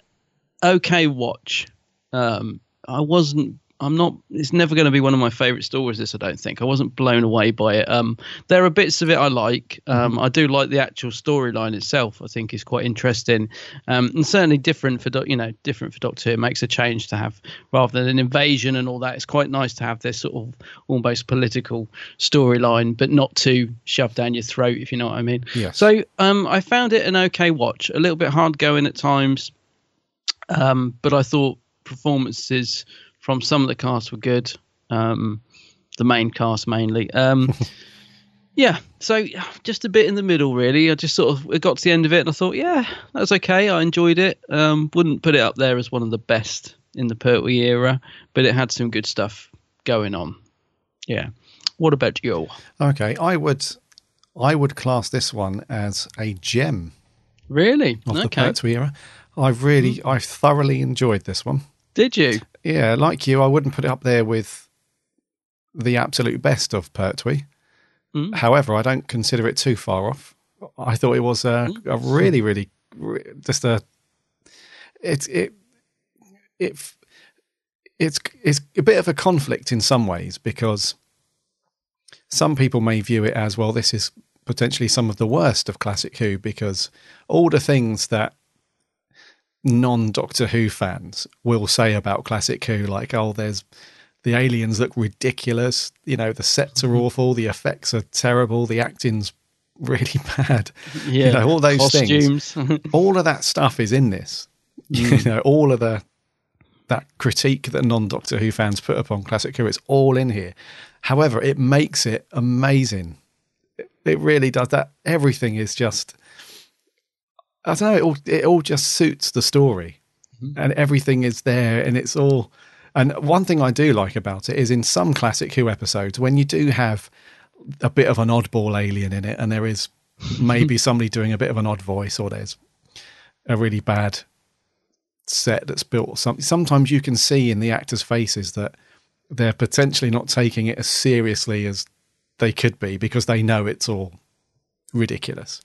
okay watch. Um, I wasn't. I'm not. It's never going to be one of my favourite stories. This I don't think. I wasn't blown away by it. Um, there are bits of it I like. Um, I do like the actual storyline itself. I think is quite interesting, um, and certainly different for Doc- you know different for Doctor Who. It makes a change to have rather than an invasion and all that. It's quite nice to have this sort of almost political storyline, but not too shoved down your throat. If you know what I mean. Yes. So um, I found it an okay watch. A little bit hard going at times. Um, but I thought performances from some of the cast were good. Um, the main cast mainly. Um, yeah, so just a bit in the middle, really. I just sort of it got to the end of it, and I thought, yeah, that's okay. I enjoyed it. Um, wouldn't put it up there as one of the best in the Pertwee era, but it had some good stuff going on. Yeah. What about you? Okay, I would I would class this one as a gem Really? of the okay. Pertwee era. I really, I thoroughly enjoyed this one. Did you? Yeah, like you, I wouldn't put it up there with the absolute best of Pertwee. Mm. However, I don't consider it too far off. I thought it was a, a really, really, re- just a. It it it it's it's a bit of a conflict in some ways because some people may view it as well. This is potentially some of the worst of classic Who because all the things that non Doctor Who fans will say about classic Who, like oh, there's the aliens look ridiculous, you know, the sets are mm-hmm. awful, the effects are terrible, the acting's really bad. Yeah, you know, all those costumes. things. all of that stuff is in this. You mm. know, all of the that critique that non Doctor Who fans put upon Classic Who, it's all in here. However, it makes it amazing. It really does that. Everything is just I don't know, it all it all just suits the story. Mm-hmm. And everything is there and it's all and one thing I do like about it is in some classic Who episodes, when you do have a bit of an oddball alien in it, and there is maybe somebody doing a bit of an odd voice, or there's a really bad set that's built. Some, sometimes you can see in the actors' faces that they're potentially not taking it as seriously as they could be because they know it's all ridiculous.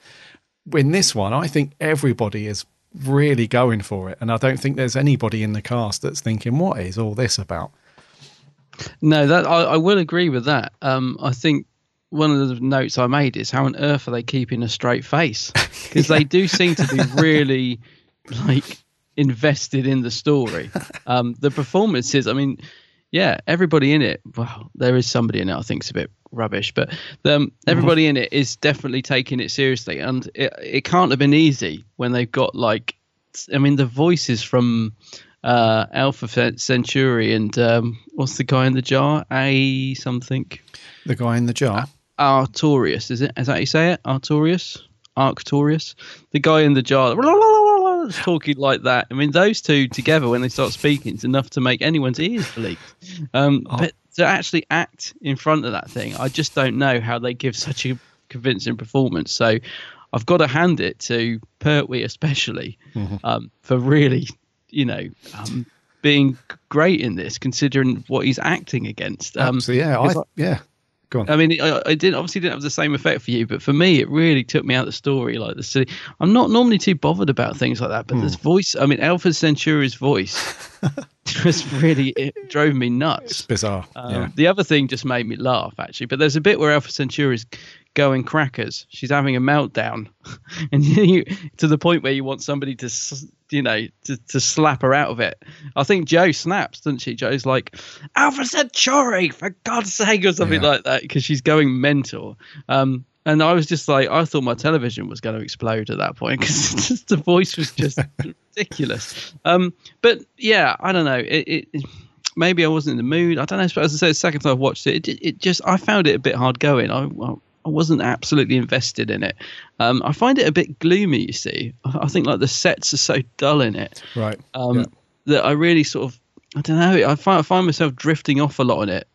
In this one, I think everybody is really going for it, and I don't think there's anybody in the cast that's thinking, "What is all this about?" No, that I, I will agree with that. Um, I think one of the notes I made is how on earth are they keeping a straight face? Because they do seem to be really like invested in the story. Um, the performances, I mean, yeah, everybody in it. Well, there is somebody in it I think is a bit rubbish, but um, everybody in it is definitely taking it seriously, and it, it can't have been easy when they've got like, I mean, the voices from uh, Alpha Centauri and um, what's the guy in the jar? A something. The guy in the jar. Artorius, is it? Is that how you say it? Artorius? Arctorius? The guy in the jar talking like that. I mean, those two together, when they start speaking, it's enough to make anyone's ears bleed. Um, But to actually act in front of that thing, I just don't know how they give such a convincing performance. So I've got to hand it to Pertwee, especially, Mhm. um, for really, you know, um, being great in this, considering what he's acting against. Um, Absolutely, yeah, I, yeah. Go on. I mean, I, I didn't obviously didn't have the same effect for you, but for me, it really took me out of the story. Like the city, I'm not normally too bothered about things like that, but Hmm. this voice, I mean, Alpha Centauri's voice, just really it drove me nuts. It's Bizarre. Um, yeah. The other thing just made me laugh actually, but there's a bit where Alpha Centauri's going crackers. She's having a meltdown, and you to the point where you want somebody to, you know, to, to slap her out of it. I think Jo snaps, doesn't she? Jo's like, Alpha Centauri, for God's sake, or something Yeah. like that, because she's going mental. Um, and I was just like, I thought my television was going to explode at that point because the voice was just ridiculous. Um, but yeah, I don't know. It, it maybe I wasn't in the mood. I don't know. But as I said, the second time I watched it, it, it just I found it a bit hard going. I I wasn't absolutely invested in it. Um, I find it a bit gloomy. You see, I, I think like the sets are so dull in it Right. um, Yeah. that I really sort of I don't know. I find I find myself drifting off a lot on it.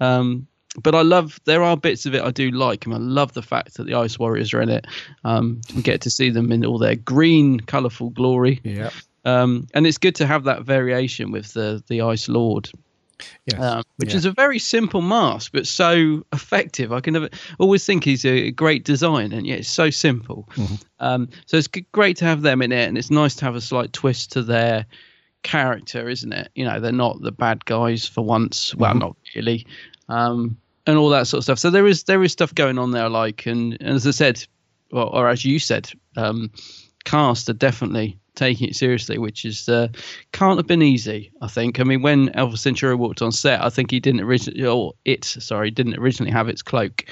Um, but I love there are bits of it I do like, and I love the fact that the Ice Warriors are in it. Um, we get to see them in all their green, colourful glory. Yeah. Um, and it's good to have that variation with the the Ice Lord. Yes. Um, which Yeah. is a very simple mask, but so effective. I can never always think he's a great design, and yet it's so simple. Mm-hmm. Um, so it's great to have them in it, and it's nice to have a slight twist to their character, isn't it? You know, they're not the bad guys for once. Well, Mhm. not really, um, and all that sort of stuff. So there is there is stuff going on there, like, and, and as I said, well, or as you said, um, cast are definitely taking it seriously, which is uh, can't have been easy. I think. I mean, when Alpha Centauri walked on set, I think he didn't originally, or it, sorry, didn't originally have its cloak,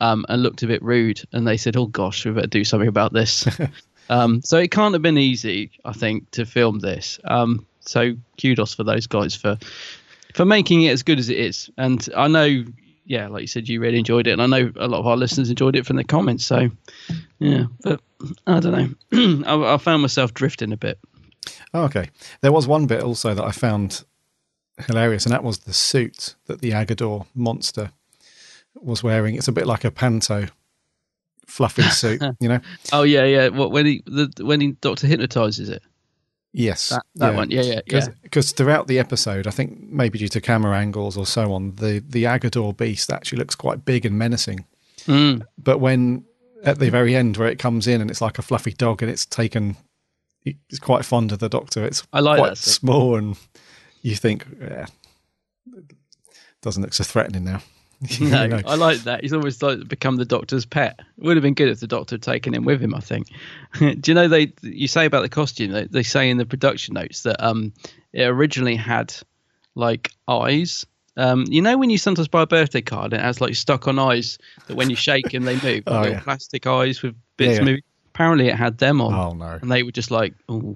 um, and looked a bit rude. And they said, "Oh gosh, we better do something about this." um, so it can't have been easy, I think, to film this. Um, so kudos for those guys for for making it as good as it is. And I know, yeah, like you said, you really enjoyed it, and I know a lot of our listeners enjoyed it from the comments. So, yeah, but I don't know. I, I found myself drifting a bit. Oh, okay. There was one bit also that I found hilarious, and that was the suit that the Aggedor monster was wearing. It's a bit like a panto fluffy suit, you know? Oh yeah, yeah. What when he the when he Doctor hypnotizes it? Yes, That- that one. Yeah, yeah, yeah. Because throughout the episode, I think maybe due to camera angles or so on, the the Aggedor beast actually looks quite big and menacing. Mm. But when at the very end, where it comes in and it's like a fluffy dog, and it's taken, it's quite fond of the Doctor. It's I like quite small, and you think, yeah, Doesn't look so threatening now. You No. I like that. He's always like become the doctor's pet. It would have been good if the doctor had taken him with him. I think. Do you know they? You say about the costume. They, they say in the production notes that um, it originally had like eyes. Um, you know when you sometimes buy a birthday card and it has like stuck on eyes that when you shake them they move, Oh, yeah. plastic eyes with bits Yeah, yeah. moving. Apparently it had them on. Oh, no. And they were just like, oh,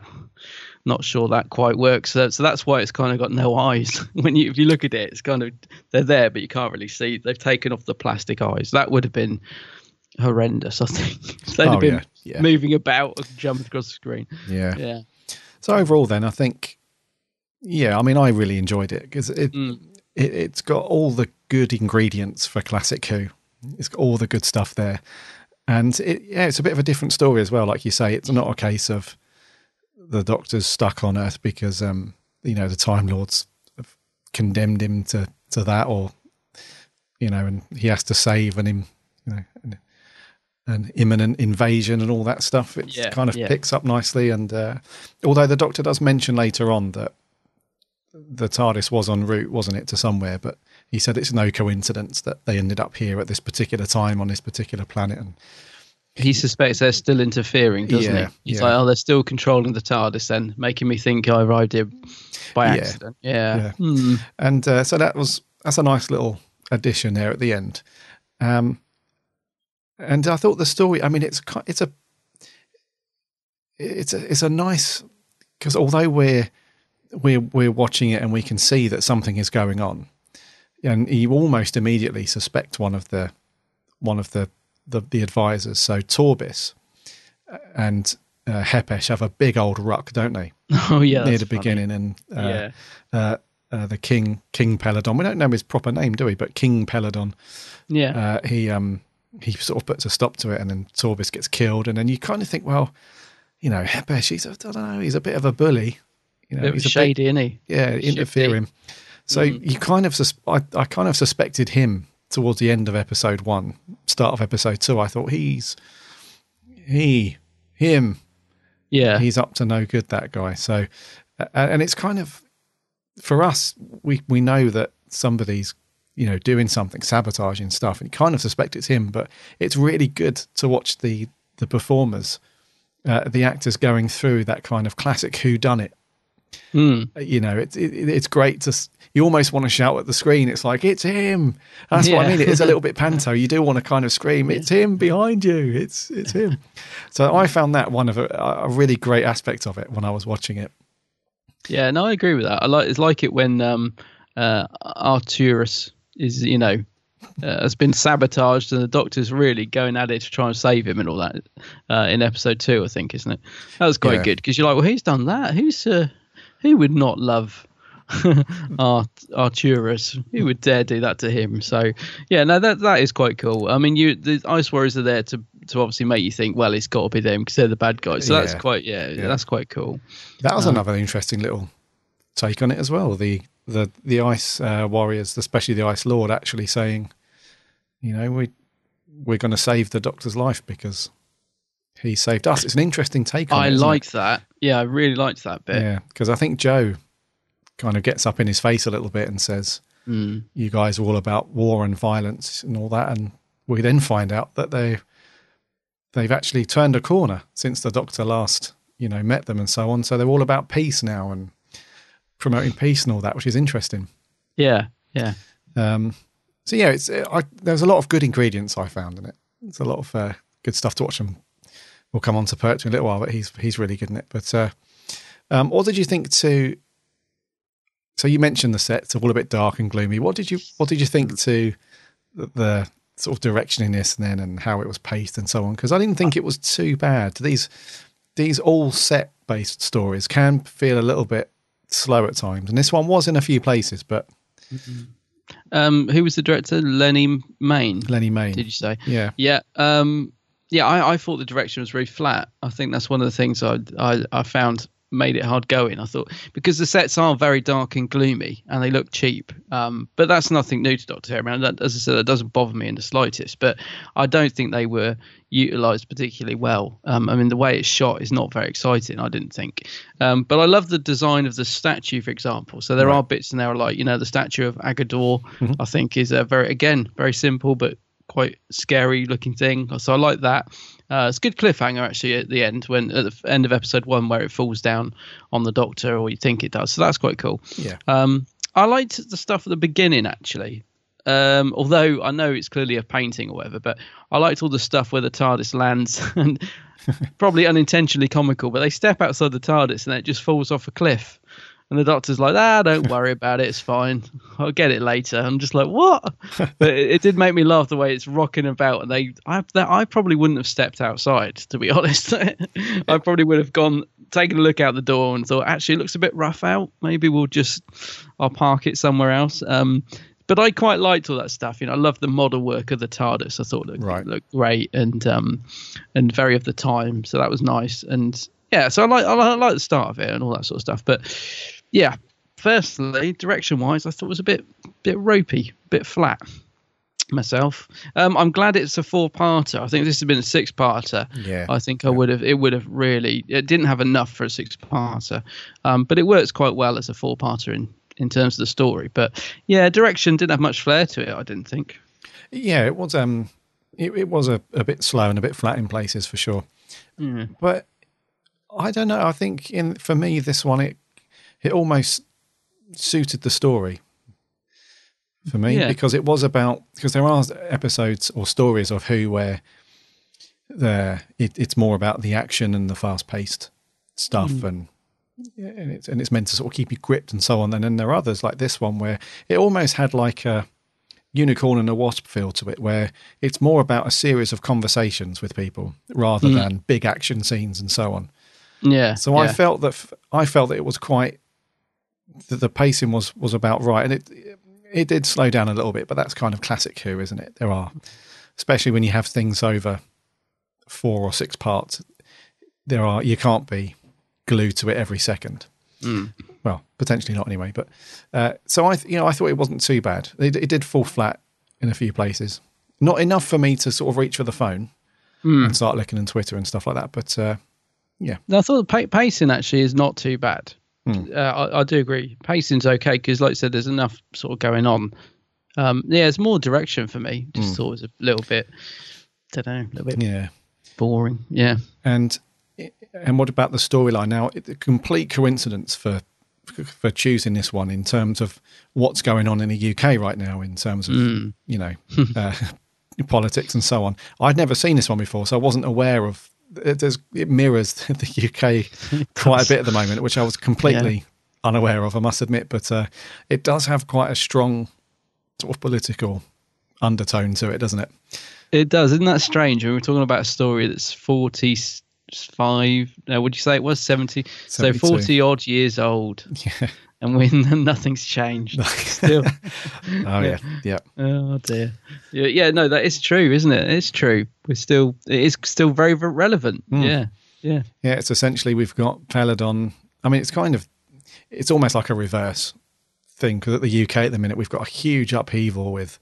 not sure that quite works. So, so that's why it's kind of got no eyes. when you if you look at it, it's kind of they're there, but you can't really see. They've taken off the plastic eyes. That would have been horrendous. I think they'd Oh, have been yeah, yeah. moving about, and jumping across the screen. Yeah. yeah. So overall, then I think, yeah, I mean, I really enjoyed it because it, Mm. it it's got all the good ingredients for classic Who. It's got all the good stuff there, and it, yeah, it's a bit of a different story as well. Like you say, it's not a case of the Doctor's stuck on Earth because um, you know the Time Lords have condemned him to to that, or you know, and he has to save an you know. An, an imminent invasion and all that stuff. It Yeah, kind of yeah. picks up nicely. And uh, although the Doctor does mention later on that the TARDIS was en route, wasn't it, to somewhere, but he said it's no coincidence that they ended up here at this particular time on this particular planet. And He suspects they're still interfering, doesn't Yeah, he? He's yeah. like, oh, they're still controlling the TARDIS, then making me think I arrived here by accident. Yeah. yeah. Hmm. And uh, so that was that's a nice little addition there at the end. Um, and I thought the story. I mean, it's it's a it's a it's a nice because although we're we're we're watching it and we can see that something is going on, and you almost immediately suspect one of the one of the the, the advisors. So Torbis and uh, Hepesh have a big old ruck, don't they? Oh, yeah, near the funny. beginning, and uh, Yeah. uh, uh, the King King Peladon. We don't know his proper name, do we? But King Peladon. Yeah. Uh, he um he sort of puts a stop to it, and then Torbis gets killed, and then you kind of think, well, you know, Hepesh, he's a, I don't know, he's a bit of a bully. You know, Bit he's a shady, isn't he? Yeah, interfering. So Mm. you kind of sus- I, I kind of suspected him towards the end of episode one, start of episode two. I thought he's he him Yeah. he's up to no good that guy so and it's kind of for us we we know that somebody's you know doing something sabotaging stuff and you kind of suspect it's him but it's really good to watch the the performers uh, the actors going through that kind of classic who done it Mm. you know it's it, it's great to you almost want to shout at the screen it's like it's him that's what i mean it is a little bit panto you do want to kind of scream it's him behind you it's it's him so i found that one of a, a really great aspect of it when i was watching it Yeah, no, I agree with that. I like it's like it when um, uh, Arturus is, you know, uh, has been sabotaged, and the Doctor's really going at it to try and save him and all that. Uh, in episode two, I think, isn't it? That was quite Yeah. good because you're like, well, who's done that? Who's uh, who would not love Art- Arturus? Who would dare do that to him? So, yeah, no, that that is quite cool. I mean, you the Ice Warriors are there to to obviously make you think, well, it's got to be them because they're the bad guys. So that's quite, yeah, Yeah. that's quite cool. that was Um, another interesting little take on it as well the the the ice uh, warriors especially the ice lord actually saying you know we we're going to save the doctor's life because he saved us it's an interesting take on I it, isn't it? like that. Yeah, I really liked that bit. Yeah, because I think Jo kind of gets up in his face a little bit and says, Mm. "You guys are all about war and violence and all that," and we then find out that they they've actually turned a corner since the Doctor last, you know, met them and so on. So they're all about peace now and promoting peace and all that, which is interesting. Yeah, yeah. Um, so yeah, it's I, there's a lot of good ingredients I found in it. It's a lot of uh, good stuff to watch. And we'll come on to Pertwee in a little while, but he's he's really good in it. But uh, um, what did you think to? So you mentioned the sets all a bit dark and gloomy. What did you What did you think to the, the sort of direction in this, and then and how it was paced and so on? Because I didn't think it was too bad. These these all set based stories can feel a little bit slow at times, and this one was in a few places, but Um, who was the director? Lennie Mayne. Lennie Mayne. Did you say? Yeah. Yeah. Um, yeah. I, I thought the direction was very flat. I think that's one of the things I I, I found made it hard going. I thought because the sets are very dark and gloomy and they look cheap. Um, but that's nothing new to Doctor Who. I mean, that, as I said, that doesn't bother me in the slightest. But I don't think they were utilised particularly well. Um, I mean, the way it's shot is not very exciting. I didn't think. Um, but I love the design of the statue, for example. So there Right. are bits in there like you know the statue of Aggedor. Mhm. I think is a very again very simple but quite scary looking thing. So I like that. Uh, it's a good cliffhanger actually at the end when at the end of episode one where it falls down on the doctor or you think it does. So that's quite cool. Yeah. Um, I liked the stuff at the beginning actually. Um, although I know it's clearly a painting or whatever, but I liked all the stuff where the TARDIS lands and probably unintentionally comical, but they step outside the TARDIS and it just falls off a cliff. And the doctor's like, ah, don't worry about it. It's fine. I'll get it later. I'm just like, what? but it, it did make me laugh the way it's rocking about. And they, I, that, I probably wouldn't have stepped outside, to be honest. I probably would have gone, taken a look out the door and thought, actually, it looks a bit rough out. Maybe we'll just, I'll park it somewhere else. Um, but I quite liked all that stuff. You know, I love the model work of the TARDIS. I thought it Right. looked great and um, and very of the time. So that was nice. And yeah, so I like I like, I like the start of it and all that sort of stuff. But yeah, firstly, direction wise, I thought it was a bit bit ropey, a bit flat. Myself, um, I'm glad it's a four-parter. I think this has been a six-parter. Yeah. I think I would have. It would have really. It didn't have enough for a six-parter, um, but it works quite well as a four-parter in in terms of the story. But yeah, direction didn't have much flair to it. I didn't think. Yeah, it was. Um, it, it was a, a bit slow and a bit flat in places for sure. Mm. But I don't know. I think in for me this one it it almost suited the story for me Yeah. because it was about because there are episodes or stories of Who where the it, it's more about the action and the fast paced stuff Mm. and and it's and it's meant to sort of keep you gripped and so on. And then there are others like this one where it almost had like a unicorn and a wasp feel to it, where it's more about a series of conversations with people rather Mm. than big action scenes and so on. Yeah. So I felt that f- I felt that it was quite that the pacing was was about right, and it it did slow down a little bit, but that's kind of classic Who, isn't it? There are, especially when you have things over four or six parts, there are you can't be glued to it every second. Mm. Well, potentially not anyway. But uh, so I, th- you know, I thought it wasn't too bad. It, it did fall flat in a few places, not enough for me to sort of reach for the phone Mm. and start looking on Twitter and stuff like that. But uh, yeah, I thought the pa- pacing actually is not too bad. Hmm. Uh, I, I do agree. Pacing's okay because, like I said, there's enough sort of going on. Um, yeah, it's more direction for me. Just Hmm. thought it was a little bit, don't know, a little bit yeah. boring. Yeah. And and what about the storyline? Now, it, a complete coincidence for for choosing this one in terms of what's going on in the UK right now, in terms of Mm. you know uh, politics and so on. I'd never seen this one before, so I wasn't aware of. It, does, it mirrors the UK quite a bit at the moment, which I was completely unaware of. I must admit, but uh, it does have quite a strong sort of political undertone to it, doesn't it? It does. Isn't that strange? When we're talking about a story that's 45, no, would you say it was 70? So 40 odd years old. Yeah. And nothing's changed. Still. Oh yeah, yeah. Oh dear. Yeah, yeah, no, that is true, isn't it? It's true. We're still, it is still very, very relevant. Mm. Yeah. Yeah. Yeah, it's essentially we've got Peladon. I mean, it's kind of, it's almost like a reverse thing because at the UK at the minute we've got a huge upheaval with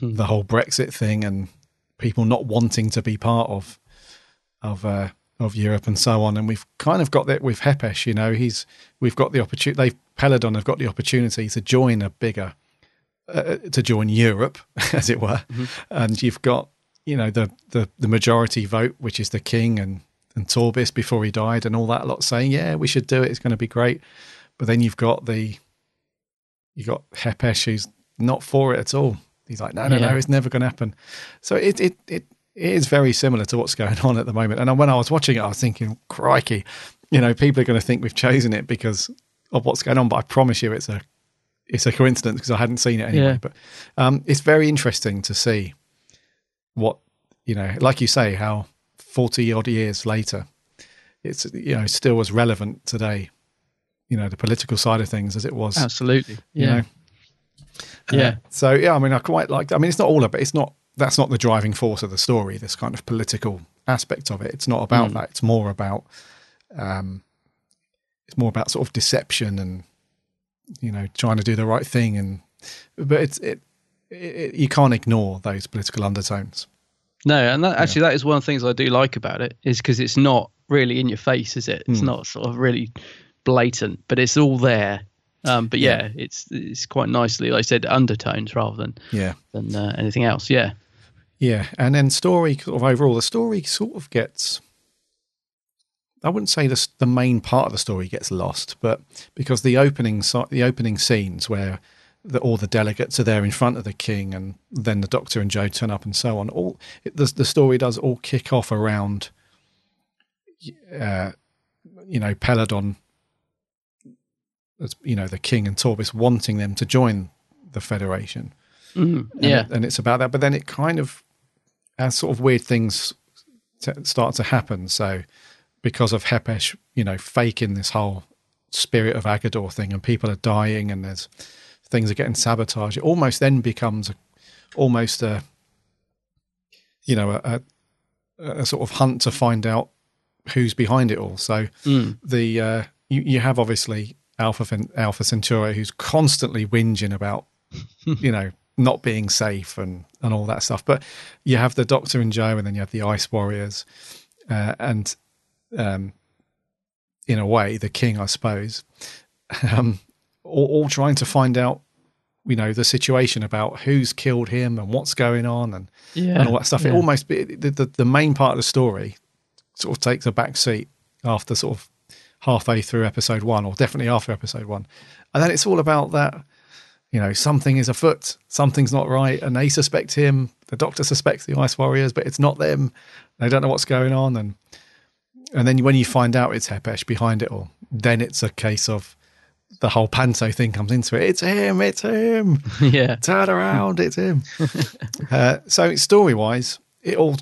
the whole Brexit thing and people not wanting to be part of of uh, of Europe and so on. And we've kind of got that with Hepesh. You know, he's we've got the opportunity. They've Peladon have got the opportunity to join a bigger uh, to join Europe, as it were. And you've got you know the, the the majority vote, which is the king and and Torbis before he died, and all that lot saying, yeah, we should do it. It's going to be great. But then you've got the you got Hepesh who's not for it at all. He's like, no, no, Yeah. no, it's never going to happen. So it it it it is very similar to what's going on at the moment. And when I was watching it, I was thinking, crikey, you know, people are going to think we've chosen it because of what's going on. But I promise you, it's a it's a coincidence because I hadn't seen it anyway. Yeah. But um, it's very interesting to see what you know, like you say, how forty odd years later, it's you know still as relevant today. You know, the political side of things as it was. Absolutely. You Yeah. know? Yeah. Uh, so yeah, I mean, I quite liked. I mean, it's not all about. It's not. That's not the driving force of the story. This kind of political aspect of it. It's not about Mm. that. It's more about, um, it's more about sort of deception and you know trying to do the right thing and but it's it, it you can't ignore those political undertones. No, and that, actually, that is one of the things I do like about it is because it's not really in your face, is it? It's Mm. not sort of really blatant, but it's all there. Um, but yeah, it's it's quite nicely, like I said, undertones rather than Yeah. than uh, anything else. Yeah, Yeah, and then story sort of overall, the story sort of gets. I wouldn't say the the main part of the story gets lost, but because the opening the opening scenes where the, all the delegates are there in front of the king, and then the Doctor and Jo turn up, and so on. All it, the the story does all kick off around, uh, you know, Peladon, you know, the king and Torbis wanting them to join the Federation. And yeah. it- and it's about that. But then it kind of, as sort of weird things t- start to happen. So, because of Hepesh, you know, faking this whole spirit of Aggedor thing, and people are dying, and there's things are getting sabotaged. It almost then becomes a, almost a, you know, a, a, a sort of hunt to find out who's behind it all. So Mm. the uh, you you have obviously Alpha Alpha Centauri who's constantly whinging about you know not being safe and and all that stuff. But you have the Doctor and Jo, and then you have the Ice Warriors, uh, and um, in a way the King, I suppose, um, all, all trying to find out. You know the situation about who's killed him and what's going on and Yeah, and all that stuff. It almost be, the, the the main part of the story sort of takes a back seat after sort of halfway through episode one, or definitely after episode one, and then it's all about that. You know, something is afoot, something's not right, and they suspect him. The Doctor suspects the Ice Warriors, but it's not them. They don't know what's going on, and and then when you find out it's Hepesh behind it all, then it's a case of the whole Panto thing comes into it. It's him, it's him. yeah. Turn around, it's him. uh, so story wise, it all.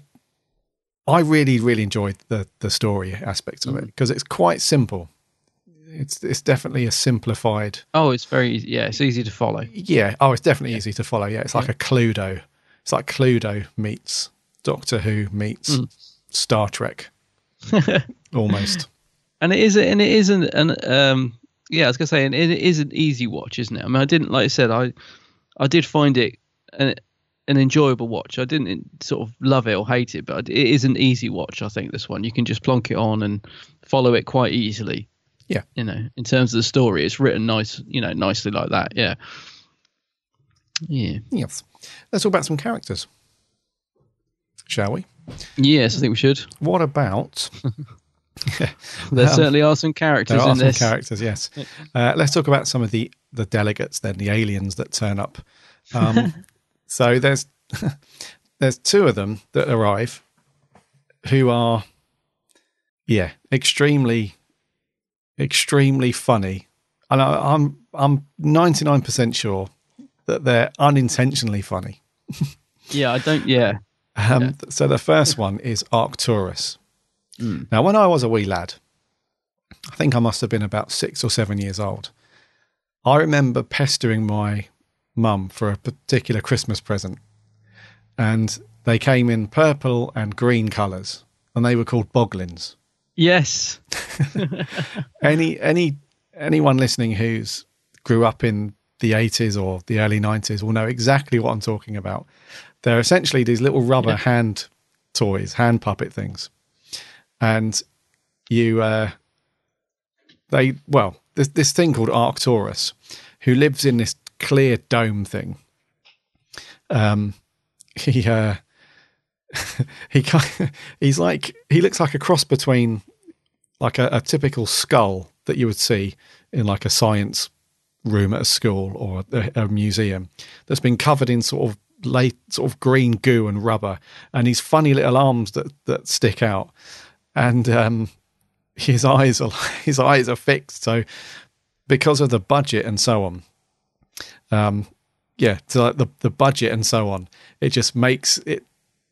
I really, really enjoyed the the story aspect of it because it's quite simple. It's it's definitely a simplified. Oh, it's very easy. Yeah, it's easy to follow. Yeah. Oh, it's definitely easy to follow. Yeah, it's like a Cluedo. It's like Cluedo meets Doctor Who meets Mm. Star Trek, almost. and it is and it isn't an um yeah i was gonna say and it is an easy watch isn't it i mean i didn't like i said i i did find it an, an enjoyable watch i didn't sort of love it or hate it but it is an easy watch i think this one you can just plonk it on and follow it quite easily Yeah. you know in terms of the story it's written nice you know nicely like that yeah yeah Yes. Let's talk about some characters, shall we? yes i think we should What about? there Um, certainly are some characters There are in some this characters, yes. Uh, let's talk about some of the the delegates, then the aliens that turn up. Um, so there's there's two of them that arrive, who are, yeah, extremely, extremely funny, and I, I'm I'm 99 percent sure that they're unintentionally funny. yeah i don't yeah Um, So the first one is Arcturus. Mm. Now, when I was a wee lad, I think I must have been about six or seven years old. I remember pestering my mum for a particular Christmas present, and they came in purple and green colours, and they were called boglins. Yes Any any anyone listening who's grew up in the 80s or the early 90s will know exactly what I'm talking about. They're essentially these little rubber hand toys, hand puppet things. And you uh they well, this this thing called Arcturus who lives in this clear dome thing. Um he uh he kind he's like he looks like a cross between like a, a typical skull that you would see in like a science room at a school or a, a museum that's been covered in sort of late sort of green goo and rubber and these funny little arms that that stick out. And um his eyes are his eyes are fixed. So because of the budget and so on um yeah so like the the budget and so on it just makes it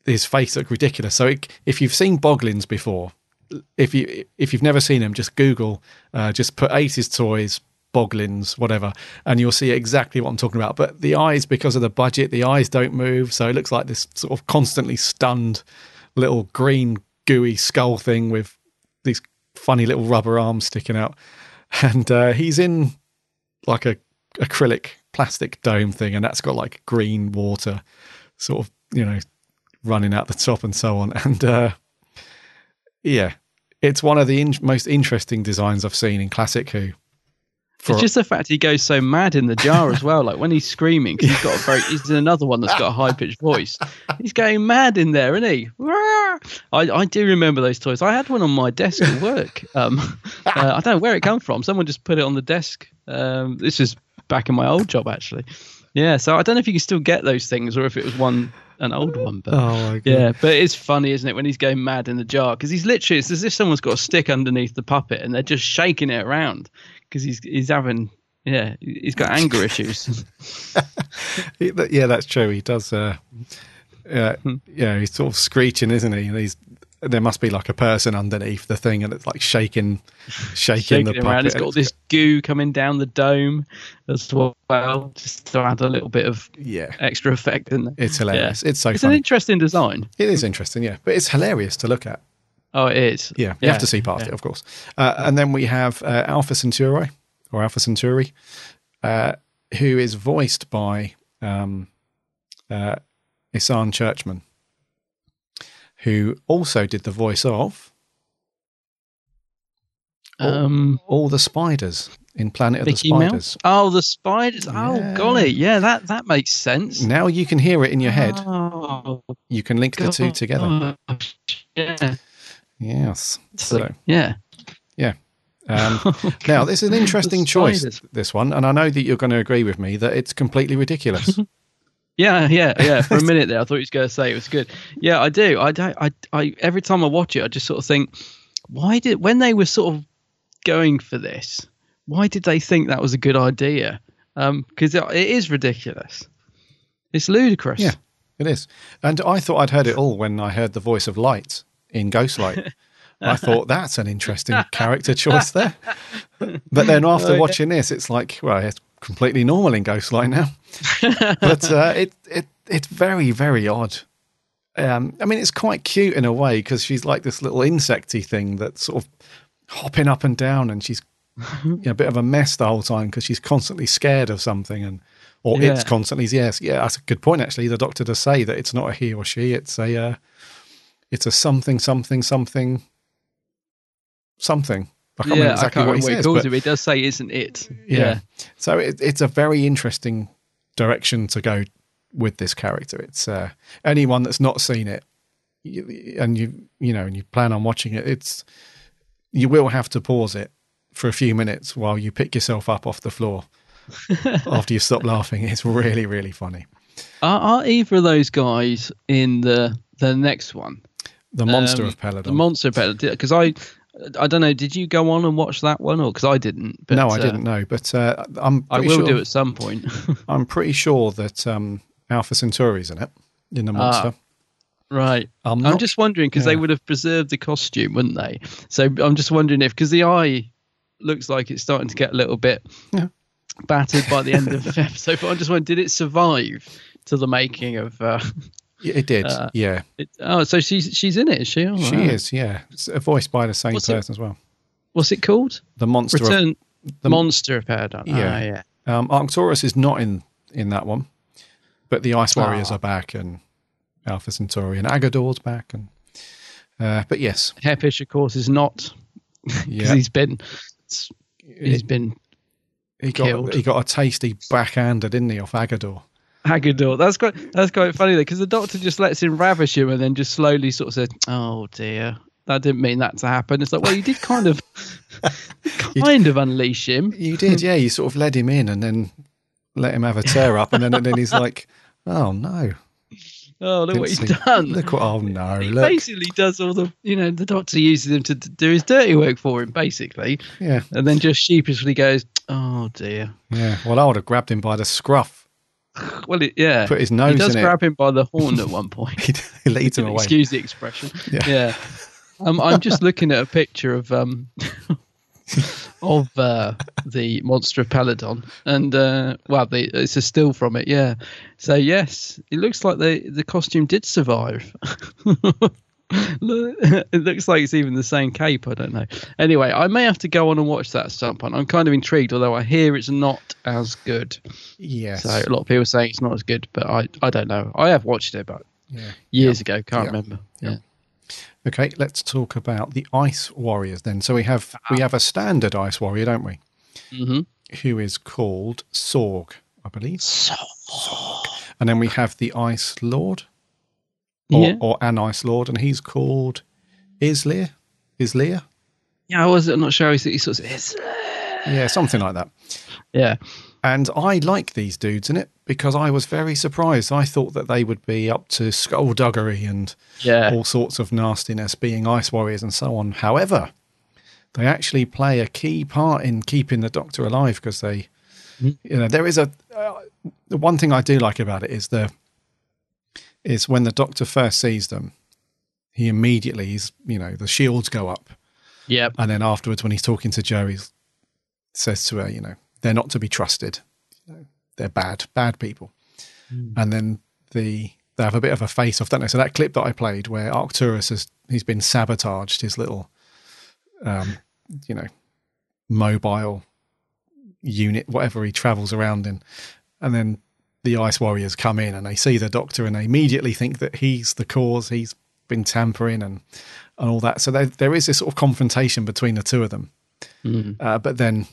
his face look ridiculous. So it, if you've seen boglins before if you if you've never seen them, just Google, uh, just put eighties toys, boglins, whatever, and you'll see exactly what I'm talking about. But the eyes, because of the budget, the eyes don't move, so it looks like this sort of constantly stunned little green gooey skull thing with these funny little rubber arms sticking out. and uh, he's in like a acrylic plastic dome thing, and that's got like green water, sort of you know, running out the top and so on. And uh, yeah, it's one of the in- most interesting designs I've seen in Classic Who. it's just the fact he goes so mad in the jar as well. Like when he's screaming, 'cause he's got a very, he's another one that's got a high pitched voice. He's going mad in there, isn't he? I, I do remember those toys. I had one on my desk at work. Um, uh, I don't know where it came from. Someone just put it on the desk. Um, this is back in my old job, actually. Yeah, so I don't know if you can still get those things or if it was one an old one. But Oh my god! yeah, but it's funny, isn't it, when he's going mad in the jar? Because he's literally, it's as if someone's got a stick underneath the puppet and they're just shaking it around because he's he's having, yeah, he's got anger issues. Yeah, that's true. He does. Uh, yeah, Hmm. yeah, he's sort of screeching, isn't he? And he's there must be like a person underneath the thing, and it's like shaking, shaking, shaking the it puppet. around. It's got this goo coming down the dome as well, just to add a little bit of yeah extra effect in there. It's hilarious. Yeah. It's so It's funny. an interesting design. It is interesting, yeah, but it's hilarious to look at. Oh, it is. Yeah, you have to see past yeah. it, of course. Uh, and then we have uh, Alpha Centauri or Alpha Centauri, uh, who is voiced by um, uh, Ysanne Churchman, who also did the voice of all, Um, all the spiders in Planet of Mickey the Mouse. Spiders. Oh, the spiders. Oh, golly, yeah, that that makes sense. Now you can hear it in your head. Oh, You can link the two together. Yeah. Yes. So Yeah. Yeah. Um, now, this is an interesting choice, this one, and I know that you're going to agree with me that it's completely ridiculous. Yeah, yeah, yeah. For a minute there, I thought he was going to say it was good. Yeah, I do. I don't. I, I. Every time I watch it, I just sort of think, why did when they were sort of going for this, why did they think that was a good idea? Um, because it, it is ridiculous. It's ludicrous. yeah, it is. And I thought I'd heard it all when I heard the voice of Light in Ghostlight. I thought that's an interesting character choice there. But then after Oh, yeah. watching this, it's like, well, it's completely normal in Ghostlight now. but uh, it, it it's very, very odd. Um, I mean, it's quite cute in a way because she's like this little insecty thing that's sort of hopping up and down, and she's you know, a bit of a mess the whole time because she's constantly scared of something, and or Yeah. it's constantly yes, yeah. That's a good point actually. The doctor does say that it's not a he or she; it's a uh, it's a something, something, something, something. I can't remember yeah. I exactly can't what he remember what he says, calls but it. but He does say, "Isn't it?" yeah. So it, it's a very interesting direction to go with this character. It's uh, anyone that's not seen it, and you you know, and you plan on watching it. It's you will have to pause it for a few minutes while you pick yourself up off the floor after you stop laughing. It's really really funny. Are, are either of those guys in the the next one? The monster Um, of Peladon. The monster of Peladon. Because I, I don't know. Did you go on and watch that one, or because I didn't? But, no, I uh, didn't know, but uh, I'm. I will sure, do at some point. I'm pretty sure that um, Alpha Centauri's in it in the monster. Right. I'm I'm, just wondering because they would have preserved the costume, wouldn't they? So I'm just wondering if because the eye looks like it's starting to get a little bit Yeah. battered by the end of the episode. But I'm just wondering, did it survive to the making of? Uh, Yeah, It did, Uh, yeah. it, oh, so she's she's in it, is she? Oh, She wow. is, yeah. It's voiced by the same What's it- person as well. What's it called? The monster. of- Return. the- Monster of Peladon. Yeah. Ah, yeah. Um, Arcturus is not in in that one, but the Ice Warriors Ah. are back, and Alpha Centauri and Aggedor's back, and uh, but yes, Hepesh, of course, is not because Yeah. he's been he's been he got killed. he got a tasty backhander, didn't he, off Aggedor? Hagador. That's quite that's quite funny though, because the doctor just lets him ravish him and then just slowly sort of says, "Oh dear, that didn't mean that to happen." It's like, well, you did kind of, kind of unleash him. You did, yeah. You sort of led him in, and then let him have a tear up, and then and then he's like, "Oh no." Oh, look Didn't what he's see- done. Look what! Oh no! he Look, basically does all the, you know, the doctor uses him to d- do his dirty work for him, basically, yeah, and then just sheepishly goes, "Oh dear." yeah. Well, I would have grabbed him by the scruff. Well, it, yeah, Put his nose He does in it. grab him by the horn at one point. he leads him away. Excuse the expression. Yeah. Yeah. Um, I'm just looking at a picture of um of uh, the monster of Peladon, and uh, well, the, it's a still from it. Yeah. So yes, it looks like the the costume did survive. it looks like it's even the same cape. I don't know. Anyway, I may have to go on and watch that at some point. I'm kind of intrigued, although I hear it's not as good. Yes. So a lot of people are saying it's not as good, but I, I don't know. I have watched it, but Yeah. years ago, can't Yeah. remember. Yeah. Okay, let's talk about the Ice Warriors then. So we have we have a standard Ice Warrior, don't we? Mm-hmm. Who is called Ssorg, I believe. Ssorg. And then we have the Ice Lord, or, Yeah. or an Ice Lord, and he's called Izlyr. Izlyr? Yeah, I was not sure. He sort of it's, Yeah, something like that. yeah. And I like these dudes in it because I was very surprised. I thought that they would be up to skullduggery and Yeah. all sorts of nastiness, being ice warriors and so on. However, they actually play a key part in keeping the Doctor alive because they, you know, there is a uh, the one thing I do like about it is the is when the Doctor first sees them, he immediately is you know the shields go up, Yep. and then afterwards when he's talking to Jo, he says to her, you know, they're not to be trusted, they're bad, bad people, and then the they have a bit of a face off, don't they? So that clip that I played where Arcturus has he's been sabotaged, his little, um, you know, mobile unit, whatever he travels around in, and then the Ice Warriors come in and they see the Doctor and they immediately think that he's the cause. He's been tampering and and all that. So there there is this sort of confrontation between the two of them. Uh, but then,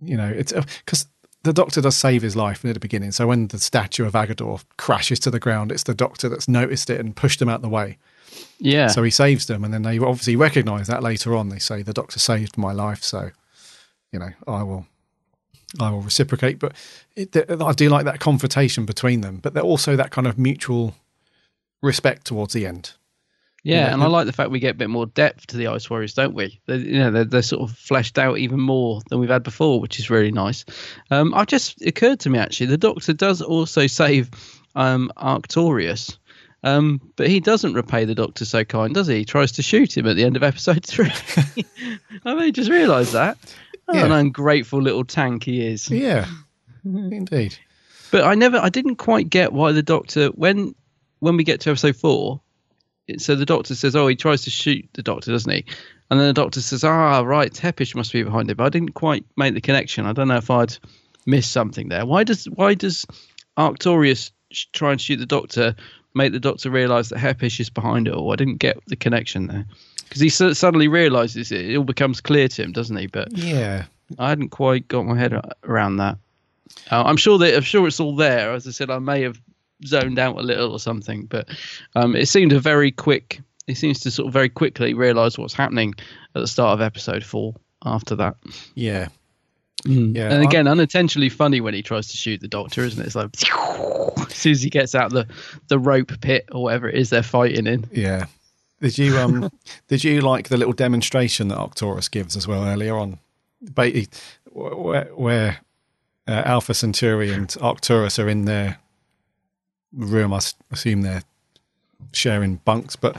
you know, it's because the Doctor does save his life near the beginning. So when the statue of Aggedor crashes to the ground, it's the Doctor that's noticed it and pushed him out the way. Yeah. So he saves them, and then they obviously recognise that later on. They say the Doctor saved my life, so you know I will, I will reciprocate. But it, I do like that confrontation between them, but they're also that kind of mutual respect towards the end. Yeah, Yeah, and I like the fact we get a bit more depth to the Ice Warriors, don't we? They're, you know, they're, they're sort of fleshed out even more than we've had before, which is really nice. Um, I've just occurred to me actually, the Doctor does also save um, Arcturus, um, but he doesn't repay the Doctor so kind, does he? He tries to shoot him at the end of episode three. I mean, just realised that. What An ungrateful little tank he is. Yeah, indeed. But I never, I didn't quite get why the Doctor, when when we get to episode four, it, so the Doctor says, "Oh, he tries to shoot the Doctor, doesn't he?" And then the Doctor says, "Ah, right, Hepesh must be behind it." But I didn't quite make the connection. I don't know if I'd missed something there. Why does why does Arcturus sh- try and shoot the Doctor, make the Doctor realise that Hepesh is behind it all? I didn't get the connection there because he su- suddenly realises it. It all becomes clear to him, doesn't he? But Yeah, I hadn't quite got my head around that. Uh, I'm sure that I'm sure it's all there. As I said, I may have zoned out a little or something, but um, it seemed a very quick. He seems to sort of very quickly realise what's happening at the start of episode four. After that, yeah, Mm. yeah. and again, unintentionally funny when he tries to shoot the Doctor, isn't it? It's like as soon as he gets out the the rope pit or whatever it is they're fighting in. Yeah. Did you um did you like the little demonstration that Arcturus gives as well earlier on? Where, where uh, Alpha Centauri and Arcturus are in their room. I assume they're sharing bunks, but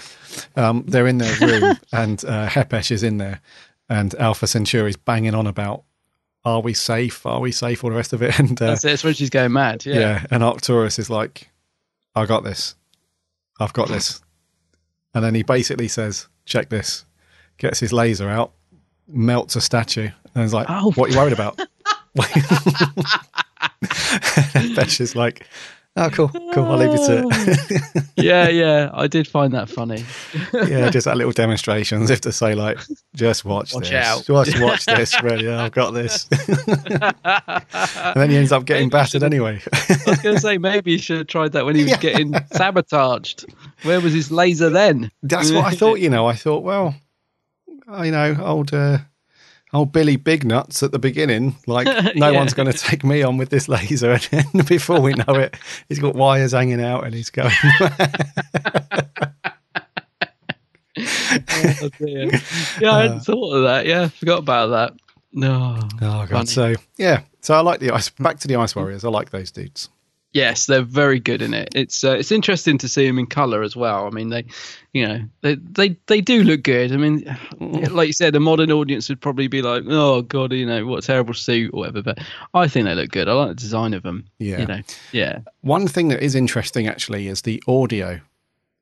um, they're in their room, and uh, Hepesh is in there, and Alpha Centauri's banging on about, "Are we safe? Are we safe?" All the rest of it, and uh, That's. That's when she's going mad. Yeah. yeah. And Arcturus is like, I got this. I've got this. And then he basically says, check this. Gets his laser out, melts a statue, and is like, Oh. what are you worried about? Besh is like, oh, cool, cool. I'll leave you to it. yeah, yeah. I did find that funny. yeah, just that little demonstration as if to say, like, just watch, Watch this. out. Just watch this. Really, I've got this. and then he ends up getting battered anyway. I was going to say maybe he should have tried that when he was getting sabotaged. Where was his laser then? That's what I thought. You know, I thought, well, you know, old uh, old Billy Big Nuts at the beginning, like no Yeah. one's going to take me on with this laser, and then before we know it, he's got wires hanging out, and he's going. Oh. Yeah, I hadn't uh. thought of that. Yeah, forgot about that. No. oh god! Funny. So yeah, so I like the ice. Back to the Ice Warriors. I like those dudes. Yes, they're very good in it. It's uh, it's interesting to see them in color as well. I mean, they, you know, they they they do look good. I mean, like you said, a modern audience would probably be like, "Oh God, you know, what a terrible suit or whatever." But I think they look good. I like the design of them. Yeah. you know, yeah, One thing that is interesting actually is the audio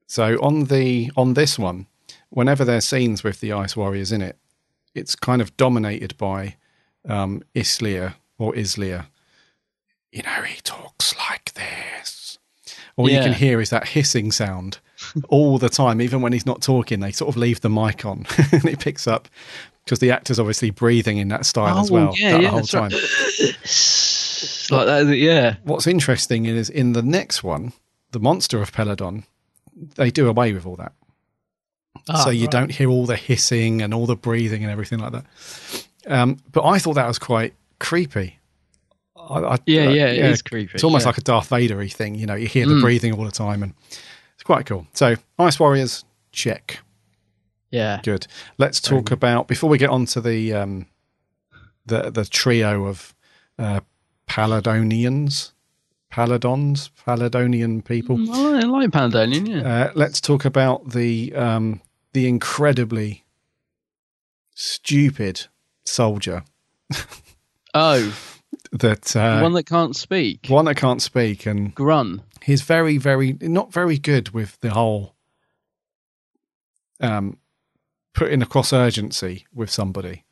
So on the on this one, whenever there's scenes with the Ice Warriors in it, it's kind of dominated by um, Islia or Islia. You know, he talks like this. All you can hear is that hissing sound all the time. Even when he's not talking, they sort of leave the mic on and it picks up because the actor's obviously breathing in that style as Oh, well yeah, that yeah, whole right. time. It's like that, yeah. What's interesting is in the next one, the monster of Peladon, they do away with all that. Ah, so you right. don't hear all the hissing and all the breathing and everything like that. Um, but I thought that was quite creepy. I, I, Yeah, uh, yeah, it is creepy, It's almost yeah. like a Darth Vader thing. You know, you hear the Mm. breathing all the time, and it's quite cool. So, Ice Warriors, check. Yeah. Good. Let's talk about before we get on to the um, the the trio of uh, Peladonians, Peladons, Peladonian people. Mm, I like Peladonian, yeah. Uh, let's talk about the um, the incredibly stupid soldier oh, that uh, one that can't speak. one that can't speak and Grun. he's very very not very good with the whole um putting across urgency with somebody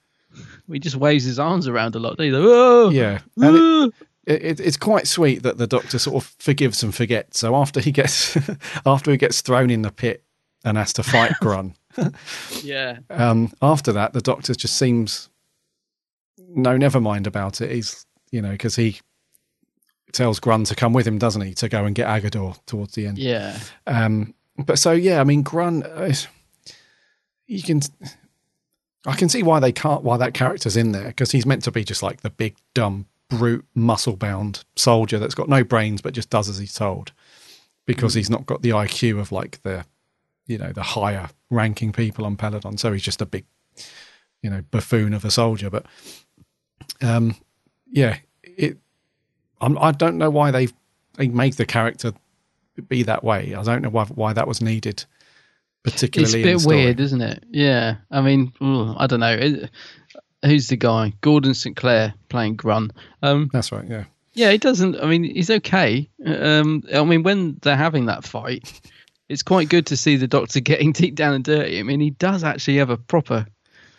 He just waves his arms around a lot. He's like, "Whoa!" yeah it, it, it's quite sweet that the doctor sort of forgives and forgets so after he gets after he gets thrown in the pit and has to fight grun yeah. um after that the doctor just seems no never mind about it he's you know because he tells grun to come with him doesn't he to go and get Aggedor towards the end Yeah. Um, but so yeah, I mean, Grun, uh, you can, I can see why they can't, why that character's in there because he's meant to be just like the big dumb brute, muscle bound soldier that's got no brains but just does as he's told because he's not got the IQ of like the, you know, the higher ranking people on Peladon. So he's just a big, you know, buffoon of a soldier. But, um, yeah, it. I'm, I don't know why they they make the character be that way. I don't know why why that was needed, particularly. It's a bit weird, isn't it? Yeah. I mean, I don't know. It, who's the guy? Gordon St. Clair playing Grun. Um, That's right. Yeah. yeah, he doesn't. I mean, he's okay. Um, I mean, when they're having that fight, it's quite good to see the Doctor getting deep down and dirty. I mean, he does actually have a proper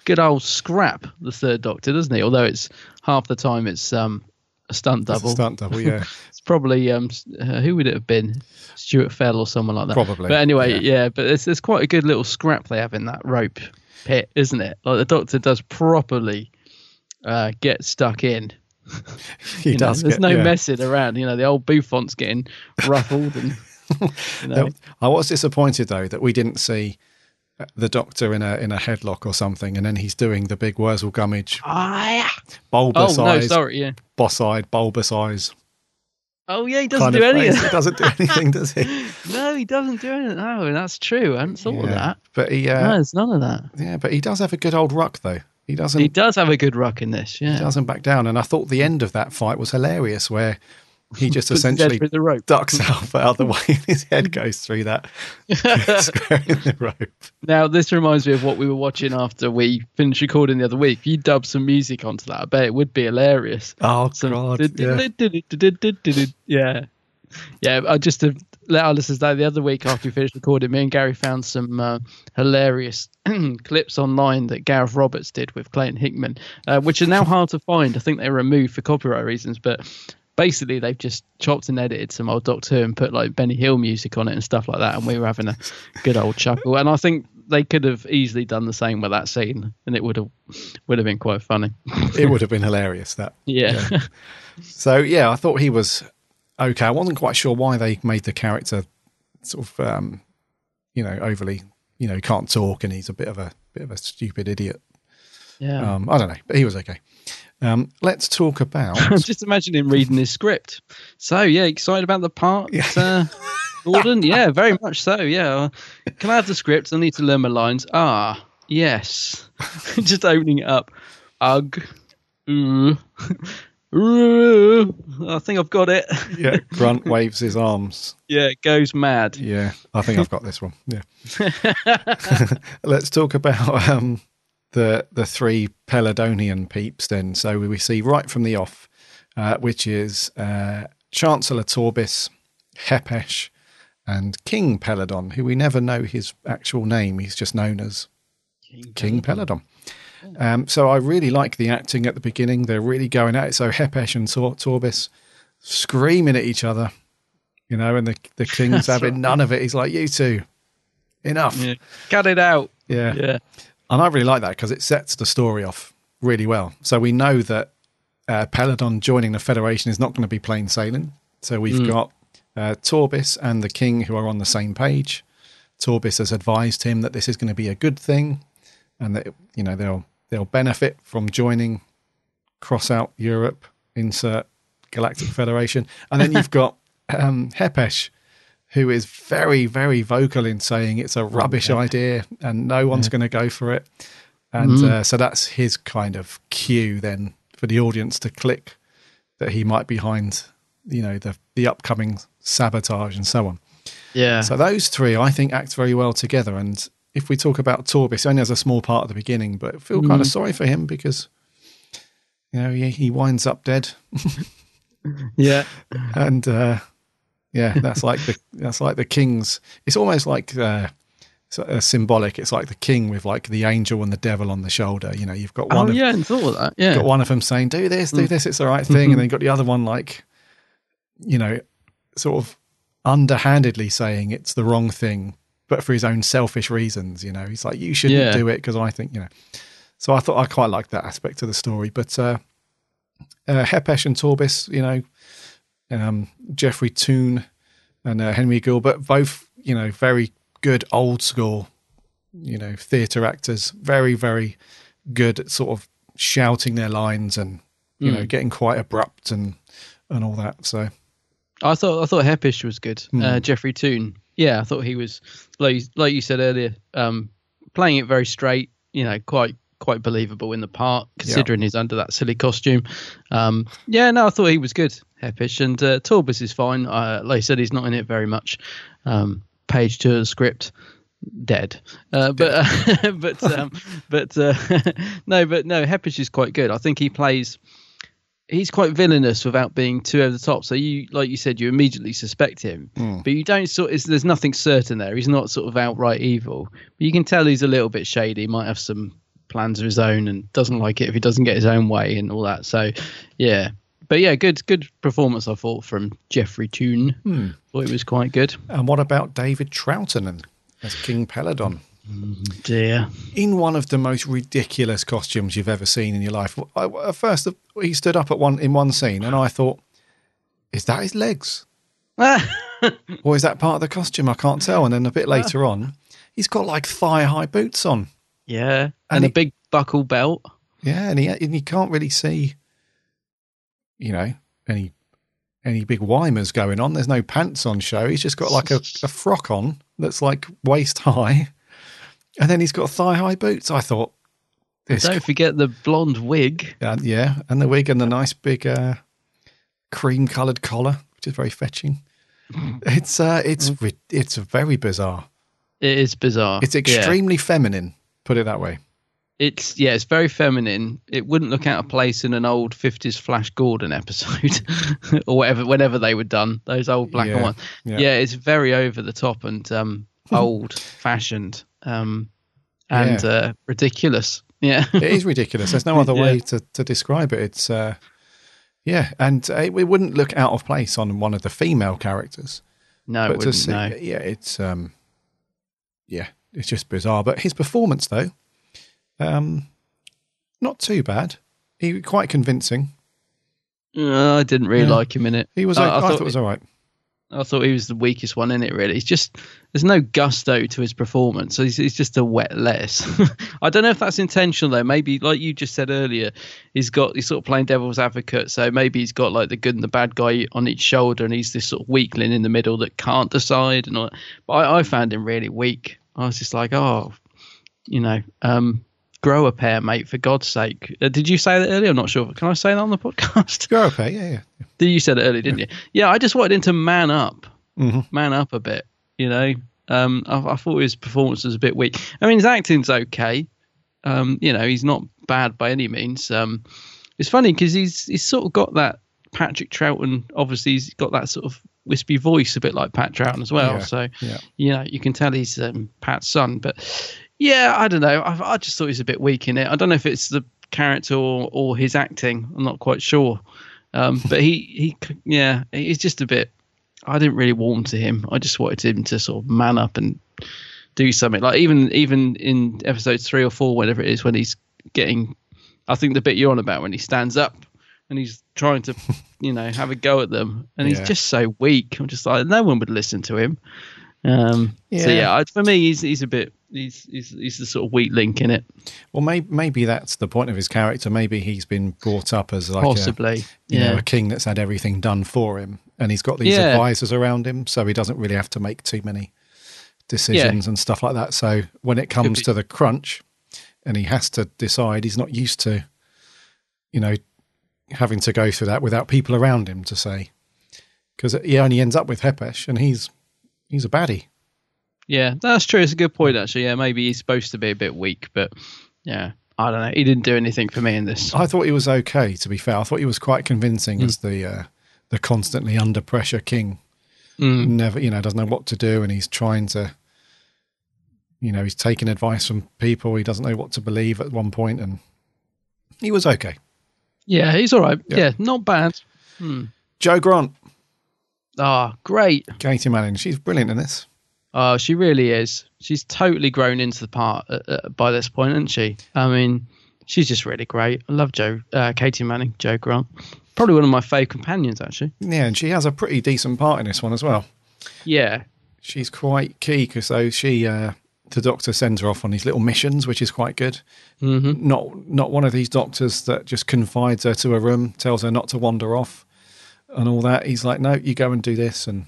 good old scrap, the third Doctor, doesn't he? Although it's half the time it's um, a stunt It's a double. stunt double, yeah. it's probably um, uh, who would it have been? Stuart Fell or someone like that. Probably, But anyway, yeah. yeah. but it's, it's quite a good little scrap they have in that rope pit, isn't it? Like the Doctor does properly uh, get stuck in. He You know, does. There's no yeah. messing around. You know, the old Buffont's getting ruffled and. You know, I was disappointed though that we didn't see the Doctor in a in a headlock or something, and then he's doing the big Wurzel Gummidge Ah, yeah. bulbous Oh, no, eyes, sorry, yeah. boss-eyed, bulbous eyes. Oh yeah, he doesn't do of any of face. that. He doesn't do anything, does he? No, he doesn't do anything. No, that's true. I hadn't thought of that. But he, no, uh, there's none of that. yeah, but he does have a good old ruck though. He doesn't. He does have a good ruck in this. Yeah. He doesn't back down. And I thought the end of that fight was hilarious, where he just Puts his head essentially through the rope. ducks out the other way, and his head goes through that square in the rope. Now, this reminds me of what we were watching after we finished recording the other week. If you dub some music onto that, I bet it would be hilarious. Oh Some- God! Yeah. Yeah. Yeah, I just to let our listeners know the other week after we finished recording, me and Gary found some uh, hilarious clips online that Gareth Roberts did with Clayton Hickman, uh, which are now hard to find. I think they were removed for copyright reasons, but basically they've just chopped and edited some old Doctor Who and put like Benny Hill music on it and stuff like that, and we were having a good old chuckle. And I think they could have easily done the same with that scene, and it would have would have been quite funny. It would have been hilarious. That. Yeah. So yeah, I thought he was okay. I wasn't quite sure why they made the character sort of, um, you know, overly, you know, can't talk and he's a bit of a bit of a stupid idiot. Yeah. Um, I don't know, but he was okay. Um, let's talk about. just imagine him reading his script. So yeah, excited about the part, uh, Gordon? Yeah, very much so. Yeah, can I have the script? I need to learn my lines. Ah, yes. just opening it up. Ugh. Ooh. Ooh. I think I've got it. yeah, Grunt waves his arms. Yeah, it goes mad. Yeah, I think I've got this one. Yeah. Let's talk about um, the the three Peladonian peeps then. So we see right from the off, uh, which is uh, Chancellor Torbis, Hepesh, and King Peladon, who we never know his actual name. He's just known as King, King Peladon. Um, so I really like the acting at the beginning. They're really going at it. So Hepesh and Tor- Torbis screaming at each other, you know, and the the king's having right. none of it. He's like, "You two, enough." Yeah. Cut it out. Yeah. Yeah. And I really like that because it sets the story off really well. So we know that uh, Peladon joining the Federation is not going to be plain sailing. So we've Mm. got uh, Torbis and the King who are on the same page. Torbis has advised him that this is going to be a good thing, and that you know they'll they'll benefit from joining. Cross out Europe, insert Galactic Federation, and then you've got um, Hepesh, who is very very vocal in saying it's a rubbish idea and no one's going to go for it, and Mhm. uh, so that's his kind of cue then for the audience to click that he might be behind, you know, the the upcoming sabotage and so on. Yeah. So those three, I think, act very well together. And if we talk about Torbis, only has a small part at the beginning, but I feel kind of Mhm. sorry for him because, you know, he, he winds up dead. Yeah. and uh, yeah, that's like the that's like the king's. It's almost like uh, uh, symbolic. It's like the king with like the angel and the devil on the shoulder. You know, you've got one. Oh of, yeah, and thought of that. Yeah. got one of them saying, "Do this, do Mm. this, it's the right thing," and then you've got the other one like, you know, sort of underhandedly saying it's the wrong thing, but for his own selfish reasons. You know, he's like, "You shouldn't Yeah. do it because I think you know." So I thought I quite liked that aspect of the story, but uh, uh, Hepesh and Torbis, you know, um, Geoffrey Toone and uh, Henry Gilbert, both you know, very good old school, you know, theatre actors, very very good at sort of shouting their lines and you know Mm. getting quite abrupt and and all that. So I thought I thought Hepesh was good. Hmm. Uh, Geoffrey Toone. Yeah, I thought he was like like you said earlier, um, playing it very straight. You know, quite quite believable in the part, considering he's under that silly costume. Um, yeah, no, I thought he was good, Hepesh, and uh, Torbis is fine. Uh, like I said, he's not in it very much. Um, page two of the script, dead. Uh, but uh, but um, but uh, no, but no, Hepesh is quite good. I think he plays he's quite villainous without being too over the top. So you, like you said, you immediately suspect him, Mm. but you don't sort. It's, there's nothing certain there. He's not sort of outright evil, but you can tell he's a little bit shady. He might have some plans of his own and doesn't like it if he doesn't get his own way and all that. So, yeah. But yeah, good good performance I thought from Geoffrey Toone. Hmm. Thought it was quite good. And what about David Troughton as King Peladon? Dear. In one of the most ridiculous costumes you've ever seen in your life. I, at first, he stood up at one in one scene, and I thought, "Is that his legs, or is that part of the costume?" I can't tell. And then a bit later on, he's got like thigh-high boots on. Yeah, and, And a big buckle belt. Yeah, and he and you can't really see, you know, any any big wimers going on. There's no pants on show. He's just got like a, a frock on that's like waist high, and then he's got thigh high boots. I thought, this, Don't forget the blonde wig. uh, yeah, and the wig and the nice big uh, cream coloured collar, which is very fetching. It's uh, it's it's very bizarre. It is bizarre. It's Yeah. extremely feminine. Put it that way. It's yeah, it's very feminine. It wouldn't look out of place in an old fifties Flash Gordon episode or whatever, whenever they were done. Those old black and Yeah, white. yeah. Yeah. it's very over the top and um, old fashioned um, and Yeah. uh, ridiculous. Yeah, it is ridiculous. There's no other way to, to describe it. It's uh, yeah, and it, it wouldn't look out of place on one of the female characters. No, it but to wouldn't, see, no. yeah, it's um, yeah, it's just bizarre. But his performance, though, um, not too bad. He quite convincing. Uh, I didn't really Yeah. like him in it. He was. I, I, I thought thought it was all right. I thought he was the weakest one in it. Really, it's just there's no gusto to his performance. So he's, he's just a wet lettuce. I don't know if that's intentional though. Maybe like you just said earlier, he's got he's sort of playing devil's advocate. So maybe he's got like the good and the bad guy on each shoulder, and he's this sort of weakling in the middle that can't decide. And all. But I, I found him really weak. I was just like, oh, you know, um, grow a pair, mate, for God's sake. Uh, did you say that earlier? I'm not sure. Can I say that on the podcast? Grow a pair, yeah, yeah. You said it earlier, didn't you? Yeah, I just wanted him to man up, Mhm. man up a bit. You know, um, I, I thought his performance was a bit weak. I mean, his acting's okay. Um, you know, he's not bad by any means. Um, it's funny because he's he's sort of got that Patrick Troughton. Obviously, he's got that sort of wispy voice, a bit like Pat Troughton as well. Yeah, So yeah. you know, you can tell he's um, Pat's son. But yeah, I don't know. I, I just thought he's a bit weak in it. I don't know if it's the character or, or his acting. I'm not quite sure. Um, but he, he, yeah, he's just a bit. I didn't really warm to him. I just wanted him to sort of man up and do something. Like even even in episodes three or four, whatever it is, when he's getting, I think the bit you're on about when he stands up and he's trying to, you know, have a go at them, and he's just so weak. I'm just like, no one would listen to him. Um, So Yeah. yeah, I, for me, he's he's a bit he's he's he's the sort of weak link in it. Well, maybe maybe that's the point of his character. Maybe he's been brought up as like Possibly, a, you know, yeah. a king that's had everything done for him, and he's got these Yeah. advisors around him, so he doesn't really have to make too many decisions and stuff like that. So when it comes to the crunch, and he has to decide, he's not used to, you know, having to go through that without people around him to say, because he only ends up with Hepesh, and he's he's a baddie. Yeah, that's true. It's a good point actually. Yeah, maybe he's supposed to be a bit weak, but yeah, I don't know. He didn't do anything for me in this. I thought he was okay. To be fair, I thought he was quite convincing Mm. as the uh, the constantly under pressure king. Mm. Never, you know, doesn't know what to do, and he's trying to. You know, he's taking advice from people. He doesn't know what to believe at one point, and he was okay. Yeah, he's all right. Yeah. Yeah, not bad. Hmm. Jo Grant, Ah, great. Katy Manning, she's brilliant in this. Oh, she really is. She's totally grown into the part uh, uh, by this point, isn't she? I mean, she's just really great. I love Jo, uh, Katy Manning, Jo Grant. Probably one of my fave companions, actually. Yeah, and she has a pretty decent part in this one as well. Yeah, She's quite key because so she, uh, the doctor sends her off on these little missions, which is quite good. Mm-hmm. Not not one of these doctors that just confides her to a room, tells her not to wander off, and all that. He's like, no, you go and do this. And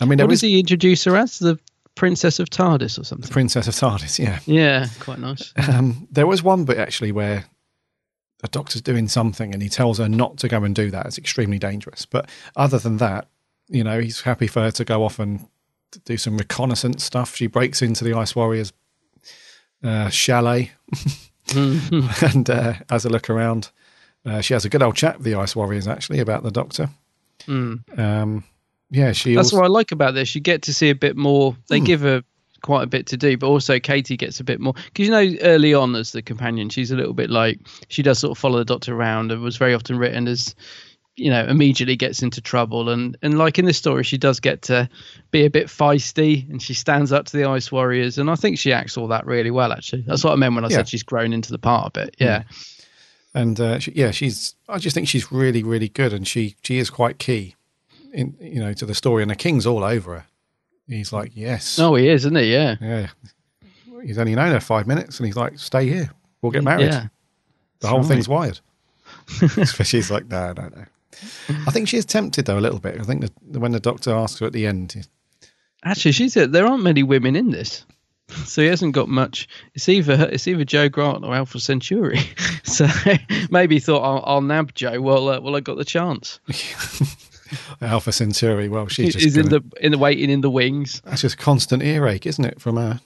I mean, there what does he introduce her as? The Princess of TARDIS or something? the? Princess of TARDIS. Yeah, Yeah, quite nice. um, there was one bit actually where the doctor's doing something and he tells her not to go and do that. It's extremely dangerous. But other than that, you know, he's happy for her to go off and do some reconnaissance stuff. She breaks into the Ice Warriors uh, chalet and uh, has a look around. Uh, she has a good old chat with the Ice Warriors actually about the Doctor. Mm. Um, yeah, she. That's also, what I like about this. You get to see a bit more. They give her quite a bit to do, but also Katy gets a bit more because you know early on as the companion, she's a little bit like she does sort of follow the Doctor around and was very often written as you know immediately gets into trouble and and like in this story she does get to be a bit feisty and she stands up to the ice warriors and i think she acts all that really well actually that's what i meant when i Yeah. said she's grown into the part a bit yeah and uh, she, yeah, she's. I just think she's really, really good, and she she is quite key, in you know, to the story. And the king's all over her. He's like, yes, oh he is isn't he yeah yeah. He's only known her five minutes, and he's like, stay here, we'll get married. yeah the whole right. thing's wired. she's like, no, no, no. I think she is tempted though a little bit. I think that when the doctor asks her at the end, Actually, she's a, there aren't many women in this, so he hasn't got much. It's either it's either Jo Grant or Alpha Centauri. so maybe he thought I'll, I'll nab Jo. Well, uh, well, I got the chance. Alpha Centauri, well, she's just in gonna- the in the waiting in the wings. that's just constant earache, isn't it, from her?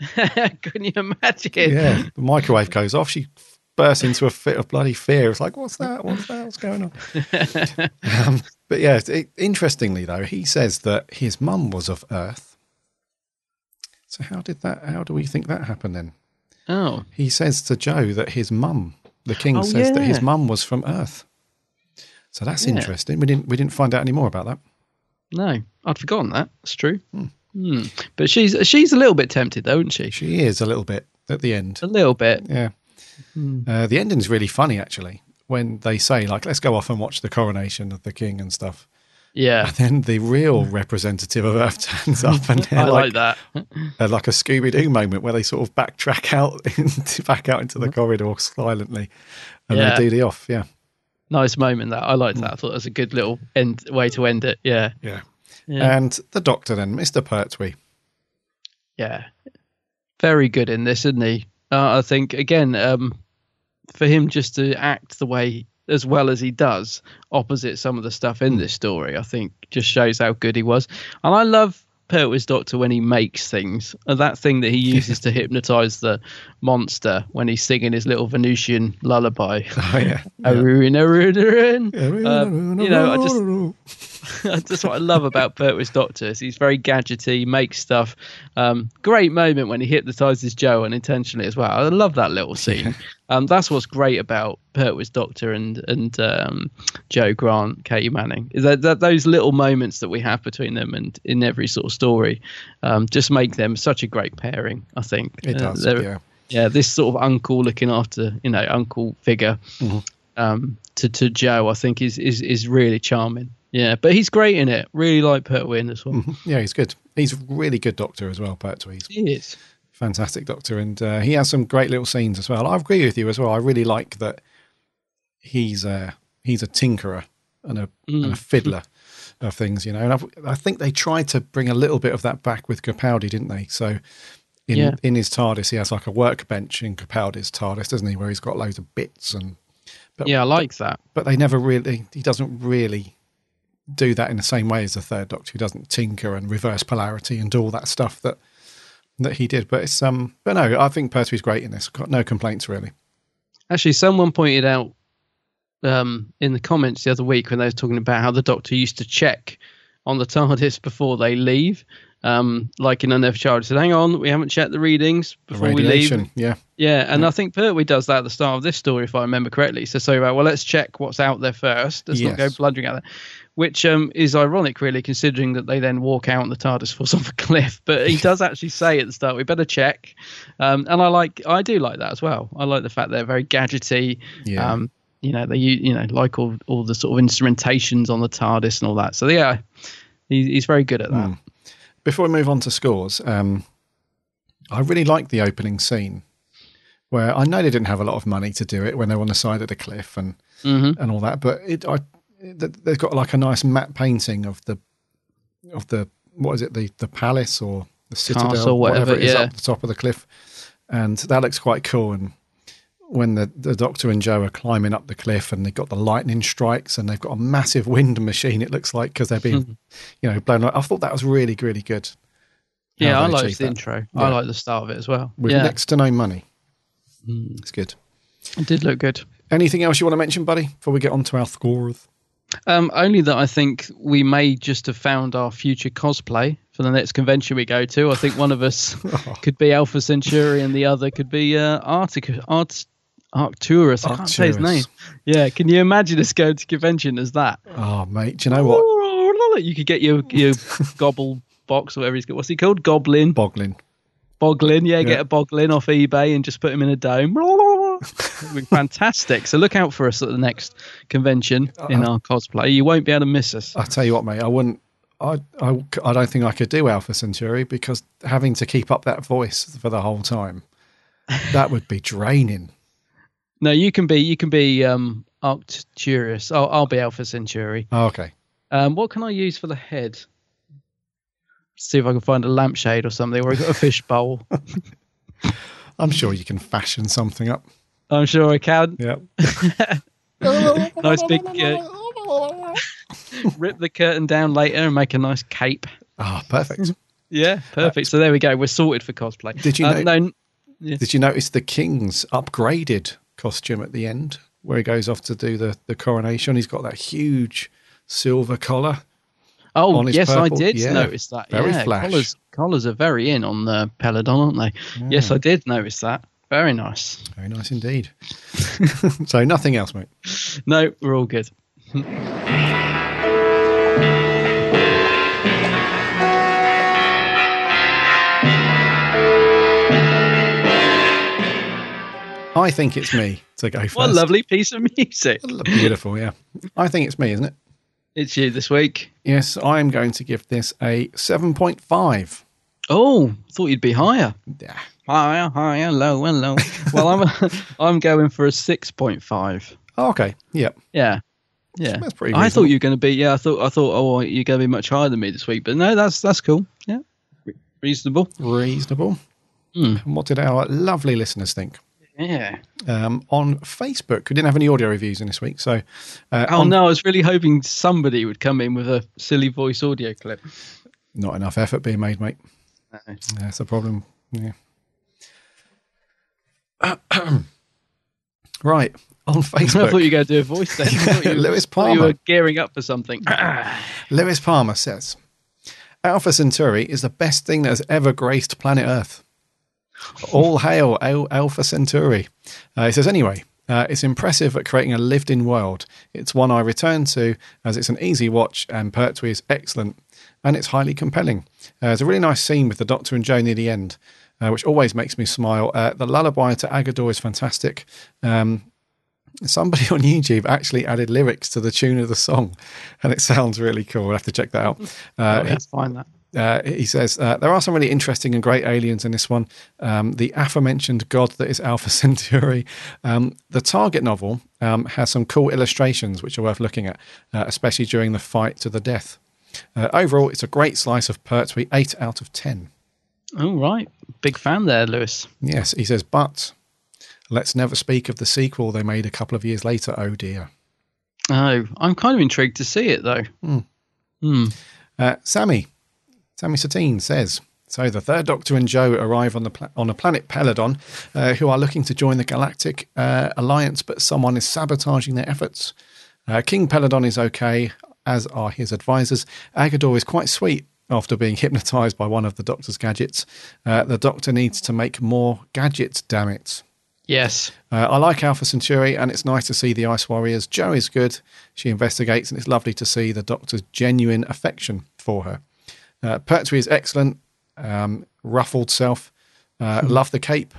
Can you imagine? Yeah, the microwave goes off. She bursts into a fit of bloody fear. It's like, what's that? What's that? What's going on? um, but yeah, it, interestingly though, he says that his mum was of Earth. So how did that? How do we think that happened then? Oh, He says to Jo that his mum, the king, Oh, says that his mum was from Earth. So that's Yeah. interesting. We didn't we didn't find out any more about that. no, I'd forgotten that. It's true. Hmm. But she's she's a little bit tempted though, isn't she? She is a little bit at the end. A little bit. Yeah. Hmm. Uh, the ending's really funny actually when they say like, let's go off and watch the coronation of the king and stuff. Yeah, And then the real hmm. representative of Earth turns up, and they're I like, like that. they're like a Scooby Doo moment where they sort of backtrack out, into, back out into the corridor silently, and Yeah. they do the off. Yeah, nice moment. That I liked hmm. that. I thought that was a good little end way to end it. Yeah, yeah. Yeah. And the Doctor then, Mister Pertwee. yeah. Very good in this, isn't he? Uh, I think again, um, for him just to act the way as well as he does, opposite some of the stuff in this story, I think just shows how good he was. And I love Pertwee's Doctor when he makes things. And that thing that he uses to hypnotize the monster when he's singing his little Venusian lullaby. Oh yeah, Arun, Arun, Arun. Um, you know, I just That's what I love about Pertwee Doctor. He's very gadgety, makes stuff. Um, great moment when he hypnotizes Jo unintentionally as well. I love that little scene. Um, that's what's great about Pertwee Doctor and and um, Jo Grant, Katy Manning, is that, that those little moments that we have between them and in every sort of story um, just make them such a great pairing. I think It Uh, does, they're- yeah. yeah, this sort of uncle looking after, you know, uncle figure Mm-hmm. um, to to Jo, I think is is is really charming. Yeah, but he's great in it. Really like Pertwee in this one. Yeah, he's good. He's a really good doctor as well, Pertwee. He is. fantastic doctor, and uh, he has some great little scenes as well. I agree with you as well. I really like that he's a he's a tinkerer and a, and a fiddler of things, you know. And I've, I think they tried to bring a little bit of that back with Capaldi, didn't they? So in Yeah. in his TARDIS, he has like a workbench in Capaldi's TARDIS, doesn't he? Where he's got loads of bits and but, yeah, I like that. but they never really he doesn't really do that in the same way as the third doctor who doesn't tinker and reverse polarity and do all that stuff that that he did but it's um but no i think pertwee's great in this got no complaints really Actually, someone pointed out um, in the comments the other week when they were talking about how the Doctor used to check on the TARDIS before they leave. Um, like in Unearthly Child, said, "Hang on, we haven't checked the readings The before we leave." yeah Yeah, and I think Pertwee does that at the start of this story, if I remember correctly. So, so about well, let's check what's out there first. Let's not go blundering out there, which um, is ironic, really, considering that they then walk out and the TARDIS falls off a cliff. But he does actually say at the start, "We better check," um, and I like, I do like that as well. I like the fact they're very gadgety. Yeah. Um, you know, they you know like all all the sort of instrumentations on the TARDIS and all that. So yeah, he, he's very good at that. Hmm. before we move on to scores um i really like the opening scene where i know they didn't have a lot of money to do it when they were on the side of the cliff and Mhm. and all that but it i they've got like a nice matte painting of the of the what is it the the palace or the citadel Castle, whatever, it is yeah. up the top of the cliff and that looks quite cool and when the, the doctor and jo are climbing up the cliff and they've got the lightning strikes and they've got a massive wind machine it looks like because they're being you know blown up i thought that was really really good Yeah, I they like the that. intro. Yeah. I like the start of it as well. with yeah, next to no money Mm. it's good it did look good. anything else you want to mention buddy before we get on to our scores Um, only that I think we may just have found our future cosplay for the next convention we go to. I think one of us could be Alpha Centauri and the other could be uh, Arctic Art Arcturus. I can't say his name. Yeah, can you imagine us going to convention as that? oh mate do you know what You could get your your gobble box or whatever he's got. What's he called? Goblin. boglin Boglin, yeah, Yeah. get a Boglin off eBay and just put him in a dome. Fantastic. So look out for us at the next convention in Uh-uh. our cosplay. You won't be able to miss us. i tell you what mate i wouldn't I, I, I don't think I could do Alpha Centauri because having to keep up that voice for the whole time, that would be draining. No, you can be you can be um Arcturus. I'll, I'll be Alpha Centauri. Oh, okay. Um, what can I use for the head? See if I can find a lampshade or something, or a fish bowl. I'm sure you can fashion something up. I'm sure I can. Yeah. nice big. Uh, rip the curtain down later and make a nice cape. Ah, perfect. Yeah, perfect. So there we go. We're sorted for cosplay. Did you Uh, know- no, yeah. Did you notice the king's upgraded costume at the end where he goes off to do the, the coronation? He's got that huge silver collar. Oh, yes, purple. I did Yeah. notice that. Very yeah, flash. Collars, collars are very in on the Peladon, aren't they? Yes, I did notice that. Very nice. Very nice indeed. so nothing else, mate. No, we're all good. I think it's me to go first. What a lovely piece of music. Beautiful, yeah. I think it's me, isn't it? It's you this week. Yes, I am going to give this a 7.5. Oh, thought you'd be higher. Yeah. Higher, higher, lower, lower. well, I'm I'm going for a six point five. Oh, okay. Yep. Yeah, yeah. That's pretty I thought you were going to be. Yeah, I thought I thought. Oh, you're going to be much higher than me this week. But no, that's that's cool. Yeah, Re- reasonable. Reasonable. Hmm. And what did our lovely listeners think? Yeah. Um, on Facebook, we didn't have any audio reviews in this week. So, uh, Oh on- no, I was really hoping somebody would come in with a silly voice audio clip. not enough effort being made, mate. That's the problem. Yeah. right. on Facebook. I thought you were going to do a voice then. You, Lewis thought you were gearing up for something. Lewis Palmer says Alpha Centauri is the best thing that has ever graced planet Earth. All hail Al- Alpha Centauri. Uh, he says, anyway, uh, it's impressive at creating a lived in world. It's one I return to as it's an easy watch and Pertwee is excellent and it's highly compelling. Uh, there's a really nice scene with the Doctor and Jo near the end, uh, which always makes me smile. Uh, the lullaby to Aggedor is fantastic. Um, somebody on YouTube actually added lyrics to the tune of the song, and it sounds really cool. We'll have to check that out. Uh, oh, let's find that. uh, he says uh, there are some really interesting and great aliens in this one. Um, the aforementioned god that is Alpha Centauri. Um, the Target novel um, has some cool illustrations which are worth looking at, uh, especially during the fight to the death. Uh, overall, it's a great slice of Pertwee, eight out of ten. All right. Big fan there, Lewis. Yes, he says, but let's never speak of the sequel they made a couple of years later. Oh dear. Oh, I'm kind of intrigued to see it though. Hmm. Hmm. Uh, Sammy, Sammy Satine says. So the third Doctor and Jo arrive on the pla- on a planet Peladon, uh, who are looking to join the Galactic uh, Alliance, but someone is sabotaging their efforts. Uh, King Peladon is okay, as are his advisors. Aggedor is quite sweet after being hypnotized by one of the Doctor's gadgets. Uh, the Doctor needs to make more gadgets. Damn it! Yes. Uh, I like Alpha Centauri, and it's nice to see the Ice Warriors. Jo is good. She investigates, and it's lovely to see the Doctor's genuine affection for her. Uh, Pertwee is excellent. Um, ruffled self. Uh, love the cape.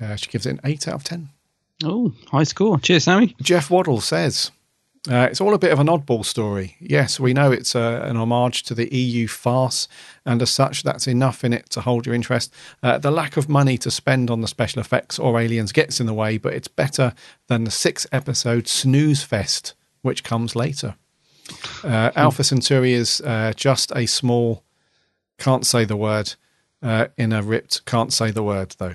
Uh, she gives it an 8 out of 10. Oh, high score. Cheers, Sammy. Jeff Waddle says uh, it's all a bit of an oddball story. Yes, we know it's uh, an homage to the EU farce, and as such, that's enough in it to hold your interest. Uh, the lack of money to spend on the special effects or aliens gets in the way, but it's better than the six episode snooze fest, which comes later. Uh, Alpha Centauri is uh, just a small, can't say the word, uh, in a ripped, can't say the word though.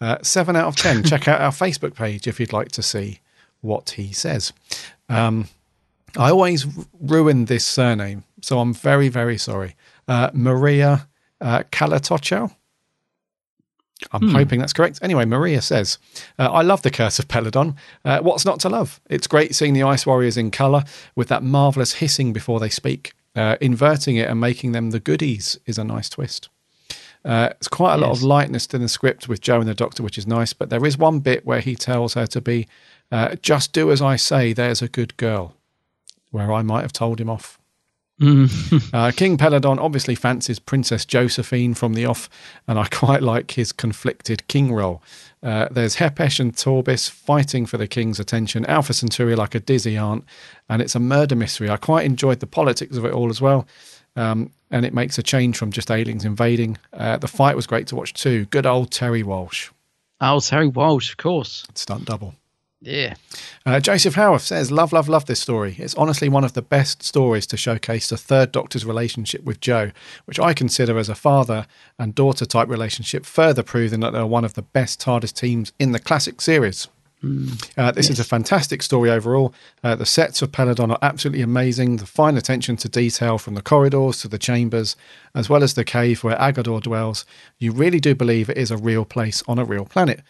Uh, seven out of ten. Check out our Facebook page if you'd like to see what he says. Um, I always ruin this surname, so I'm very, very sorry. Uh, Maria uh, Kalatocho. I'm Hmm. hoping that's correct. Anyway, Maria says, uh, I love the Curse of Peladon. Uh, what's not to love? It's great seeing the Ice Warriors in colour with that marvellous hissing before they speak. Uh, inverting it and making them the goodies is a nice twist. Uh, it's quite a lot of lightness in the script with Jo and the Doctor, which is nice. But there is one bit where he tells her to be, uh, just do as I say, there's a good girl, where I might have told him off. Uh, King Peladon obviously fancies Princess Josephine from the off, and I quite like his conflicted king role. Uh, there's Hepesh and Torbis fighting for the king's attention, Alpha Centauri like a dizzy aunt, and it's a murder mystery. I quite enjoyed the politics of it all as well, um, and it makes a change from just aliens invading. Uh, the fight was great to watch too. Good old Terry Walsh. Oh, Terry Walsh, of course. Stunt double. Yeah. Uh, Joseph Howarth says, Love, love, love this story. It's honestly one of the best stories to showcase the third Doctor's relationship with Jo, which I consider as a father and daughter type relationship, further proving that they're one of the best TARDIS teams in the classic series. Uh, this is a fantastic story overall. Uh, the sets of Peladon are absolutely amazing. The fine attention to detail from the corridors to the chambers, as well as the cave where Aggedor dwells. You really do believe it is a real place on a real planet.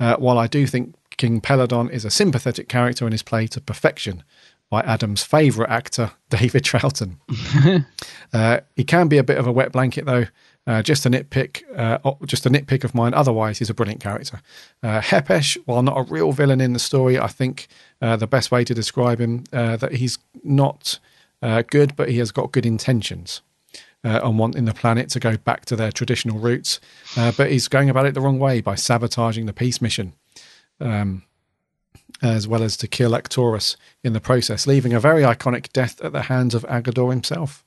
Uh, while I do think King Peladon is a sympathetic character and is played to perfection by Adam's favourite actor, David Troughton. Uh, he can be a bit of a wet blanket, though. Uh, just a nitpick, uh, just a nitpick of mine. Otherwise, he's a brilliant character. Uh, Hepesh, while not a real villain in the story, I think uh, the best way to describe him uh, that he's not uh, good, but he has got good intentions uh, on wanting the planet to go back to their traditional roots. Uh, but he's going about it the wrong way by sabotaging the peace mission. Um, as well as to kill Arcturus in the process, leaving a very iconic death at the hands of Aggedor himself.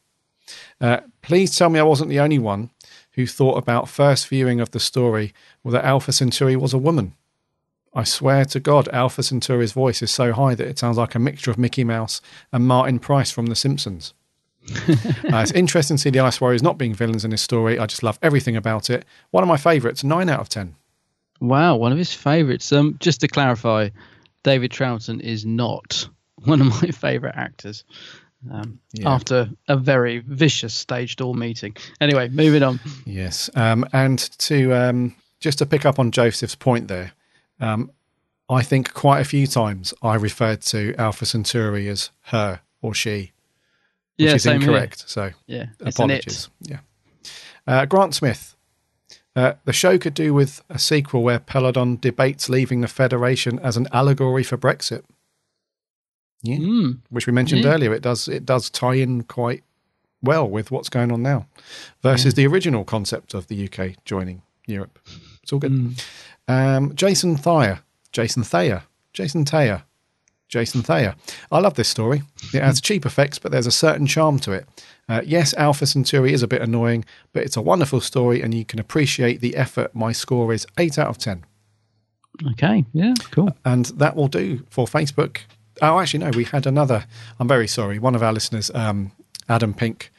Uh, please tell me I wasn't the only one who thought about first viewing of the story that Alpha Centauri was a woman. I swear to God, Alpha Centauri's voice is so high that it sounds like a mixture of Mickey Mouse and Martin Prince from The Simpsons. uh, it's interesting to see the Ice Warriors not being villains in this story. I just love everything about it. One of my favourites, 9 out of 10. Wow, one of his favourites. Um, just to clarify, David Troughton is not one of my favourite actors. Um, Yeah. After a very vicious stage door meeting. Anyway, moving on. Yes, um, and to um, just to pick up on Joseph's point there, um, I think quite a few times I referred to Alpha Centauri as her or she, which Yeah, is same here. incorrect. So Yeah, it's an it. apologies. Yeah. Uh, Grant Smith. Uh, the show could do with a sequel where Peladon debates leaving the Federation as an allegory for Brexit. Yeah, Mm. which we mentioned Yeah. earlier. It does it does tie in quite well with what's going on now, versus the original concept of the UK joining Europe. It's all good. Mm. Um, Jason Thayer, Jason Thayer, Jason Thayer, Jason Thayer. I love this story. It has cheap effects, but there's a certain charm to it. Uh, yes, Alpha Centauri is a bit annoying, but it's a wonderful story, and you can appreciate the effort. My score is eight out of ten, Okay, yeah, cool. and that will do for Facebook. Oh, actually, no, we had another. I'm very sorry. One of our listeners, um, Adam Pink,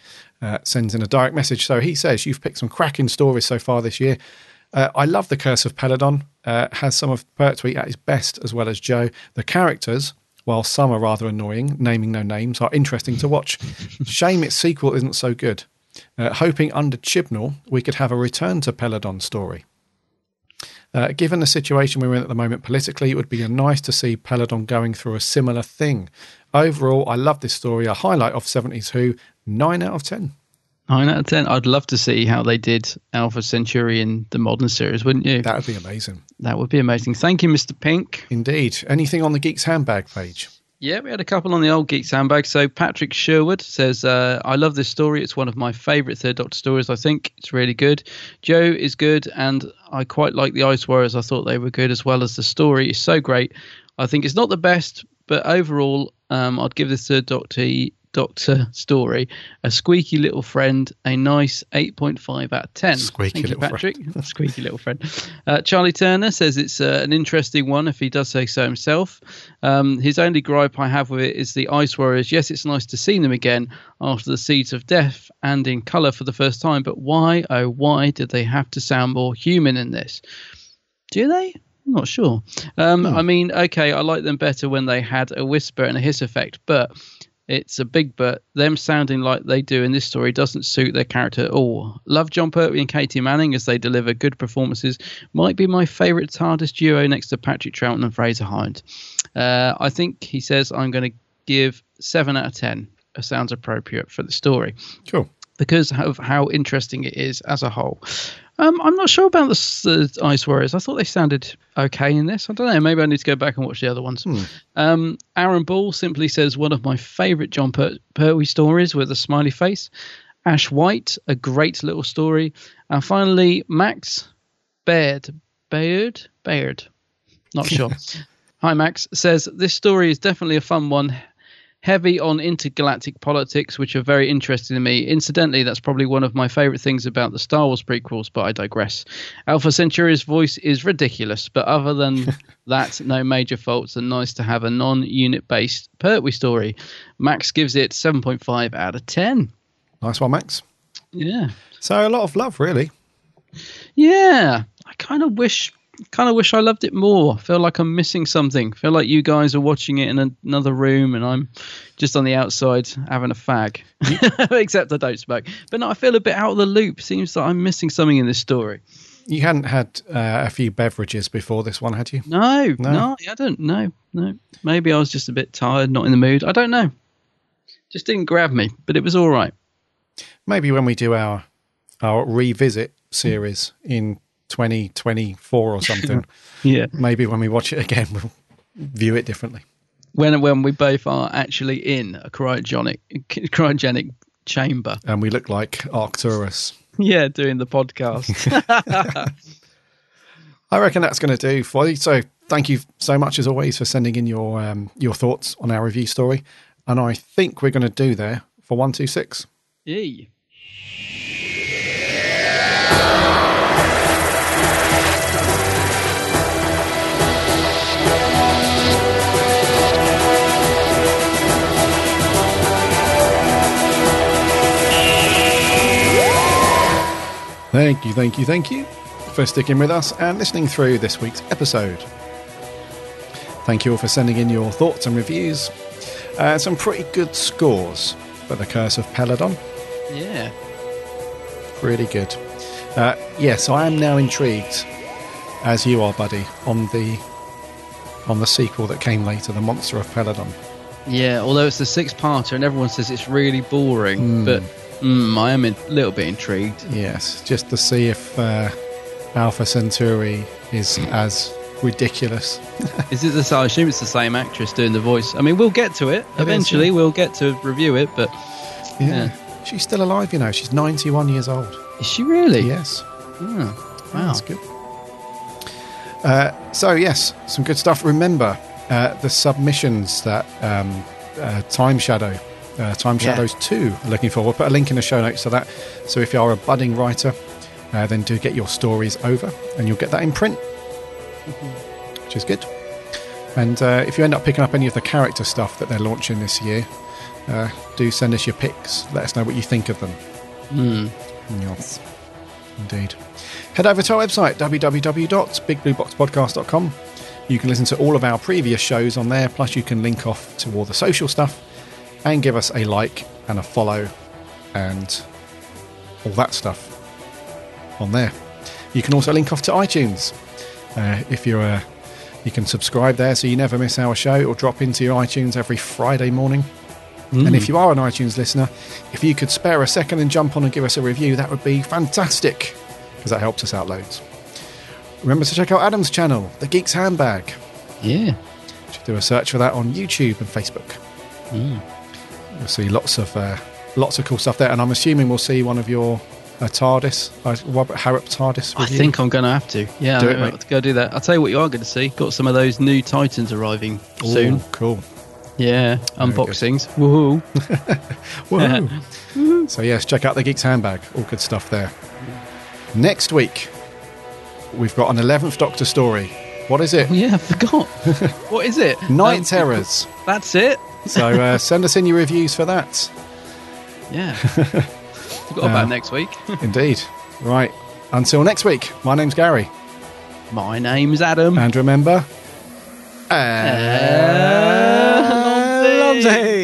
uh, sends in a direct message. So he says, You've picked some cracking stories so far this year. Uh, I love The Curse of Peladon. Uh, has some of Pertwee at his best, as well as Jo. The characters, while some are rather annoying, naming no names, are interesting to watch. Shame its sequel isn't so good. Uh, hoping under Chibnall we could have a return to Peladon story. Uh, given the situation we're in at the moment politically, it would be nice to see Peladon going through a similar thing. Overall, I love this story. A highlight of 70s Who, 9 out of 10. Nine out of ten. I'd love to see how they did Alpha Centauri in the modern series, wouldn't you? That would be amazing. That would be amazing. Thank you, Mr. Pink. Indeed. Anything on the Geeks handbag page? Yeah, we had a couple on the old Geeks handbag. So Patrick Sherwood says, uh, "I love this story. It's one of my favourite Third Doctor stories. I think it's really good. Jo is good, and I quite like the Ice Warriors. I thought they were good as well as the story is so great. I think it's not the best, but overall, um, I'd give this Third Doctor Doctor story a squeaky little friend, a nice 8.5 out of 10. Squeaky Thank you, little Patrick. squeaky little friend. Uh, Charlie Turner says it's uh, an interesting one if he does say so himself. Um, his only gripe I have with it is the Ice Warriors. Yes, it's nice to see them again after the Seeds of Death and in colour for the first time, but why, oh, why did they have to sound more human in this? Do they? I'm not sure. Um, I mean, okay, I like them better when they had a whisper and a hiss effect, but it's a big but. Them sounding like they do in this story doesn't suit their character at all. Love Jon Pertwee and Katy Manning as they deliver good performances. Might be my favourite TARDIS duo next to Patrick Troughton and Frazer Hines. Uh, I think he says I'm going to give 7 out of 10. It sounds appropriate for the story Cool. because of how interesting it is as a whole. Um, I'm not sure about the, the Ice Warriors. I thought they sounded okay in this. I don't know. Maybe I need to go back and watch the other ones. Um, Aaron Ball simply says one of my favourite Jon per- Pertwee stories with a smiley face. Ash White, a great little story. And finally, Max Baird. Baird? Baird. Not sure. Hi, Max. Says this story is definitely a fun one. Heavy on intergalactic politics, which are very interesting to me. Incidentally, that's probably one of my favourite things about the Star Wars prequels, but I digress. Alpha Centauri's voice is ridiculous, but other than that, no major faults, and nice to have a non unit based Pertwee story. Max gives it 7.5 out of 10. Nice one, Max. Yeah. So a lot of love, really. Yeah, I kind of wish, kind of wish I loved it more. Feel like I'm missing something. Feel like you guys are watching it in another room, and I'm just on the outside having a fag. Except I don't smoke. But no, I feel a bit out of the loop. Seems that I'm missing something in this story. You hadn't had uh, a few beverages before this one, had you? No, No? no, I don't. No, no. Maybe I was just a bit tired, not in the mood. I don't know. Just didn't grab me, but it was all right. Maybe when we do our our revisit series in 2024 or something. Yeah. Maybe when we watch it again, we'll view it differently. When when we both are actually in a cryogenic cryogenic chamber. And we look like Arcturus. Yeah, doing the podcast. I reckon that's going to do for you. So thank you so much as always for sending in your um, your thoughts on our review story. And I think we're going to do there for one two six. Yay. Thank you, thank you, thank you for sticking with us and listening through this week's episode. Thank you all for sending in your thoughts and reviews. Uh, some pretty good scores for The Curse of Peladon. Yeah. Really good. Uh, yes, I am now intrigued, as you are, buddy, on the on the sequel that came later, The Monster of Peladon. Yeah, although it's the six-parter and everyone says it's really boring, Hmm. but mm, I am a little bit intrigued. Yes, just to see if uh, Alpha Centauri is as ridiculous. Is it the? I assume it's the same actress doing the voice. I mean, we'll get to it eventually. yeah. We'll get to review it, but Yeah. She's still alive, you know. She's 91 years old. is she really? Yes. Oh, wow. That's good. Uh, so, yes, some good stuff. Remember uh, the submissions that um, uh, Time Shadow, uh, Time Yeah. Shadows 2 are looking for. We'll put a link in the show notes to that. So, if you are a budding writer, uh, then do get your stories over and you'll get that in print, which is good. And uh, if you end up picking up any of the character stuff that they're launching this year, uh, do send us your pics. Let us know what you think of them. Mm. Yes, indeed. Head over to our website, www.bigblueboxpodcast.com. You can listen to all of our previous shows on there, plus, you can link off to all the social stuff and give us a like and a follow and all that stuff on there. You can also link off to iTunes. Uh, if you're a, you can subscribe there so you never miss our show or drop into your iTunes every Friday morning. And if you are an iTunes listener, if you could spare a second and jump on and give us a review, that would be fantastic because that helps us out loads. Remember to check out Adam's channel, The Geek's Handbag. Yeah. Do a search for that on YouTube and Facebook. Mm. You'll see lots of uh, lots of cool stuff there, and I'm assuming we'll see one of your uh, TARDIS, uh, Robert Harrop TARDIS. I review. think I'm going to have to. Yeah, Do I'm it, gonna mate. have to go do that. I'll tell you what you are going to see. Got some of those new Titans arriving Ooh, soon. Cool. Yeah, unboxings. Woohoo! Woohoo. so yes, check out the Geek's Handbag. All good stuff there. Next week, we've got an eleventh Doctor story. What is it? yeah, I forgot. what is it? Night Um, Terrors. That's it. So uh, send us in your reviews for that. Yeah. Forgot Uh, about next week. Indeed. Right. Until next week, my name's Gary. My name's Adam. And remember. Allons-y.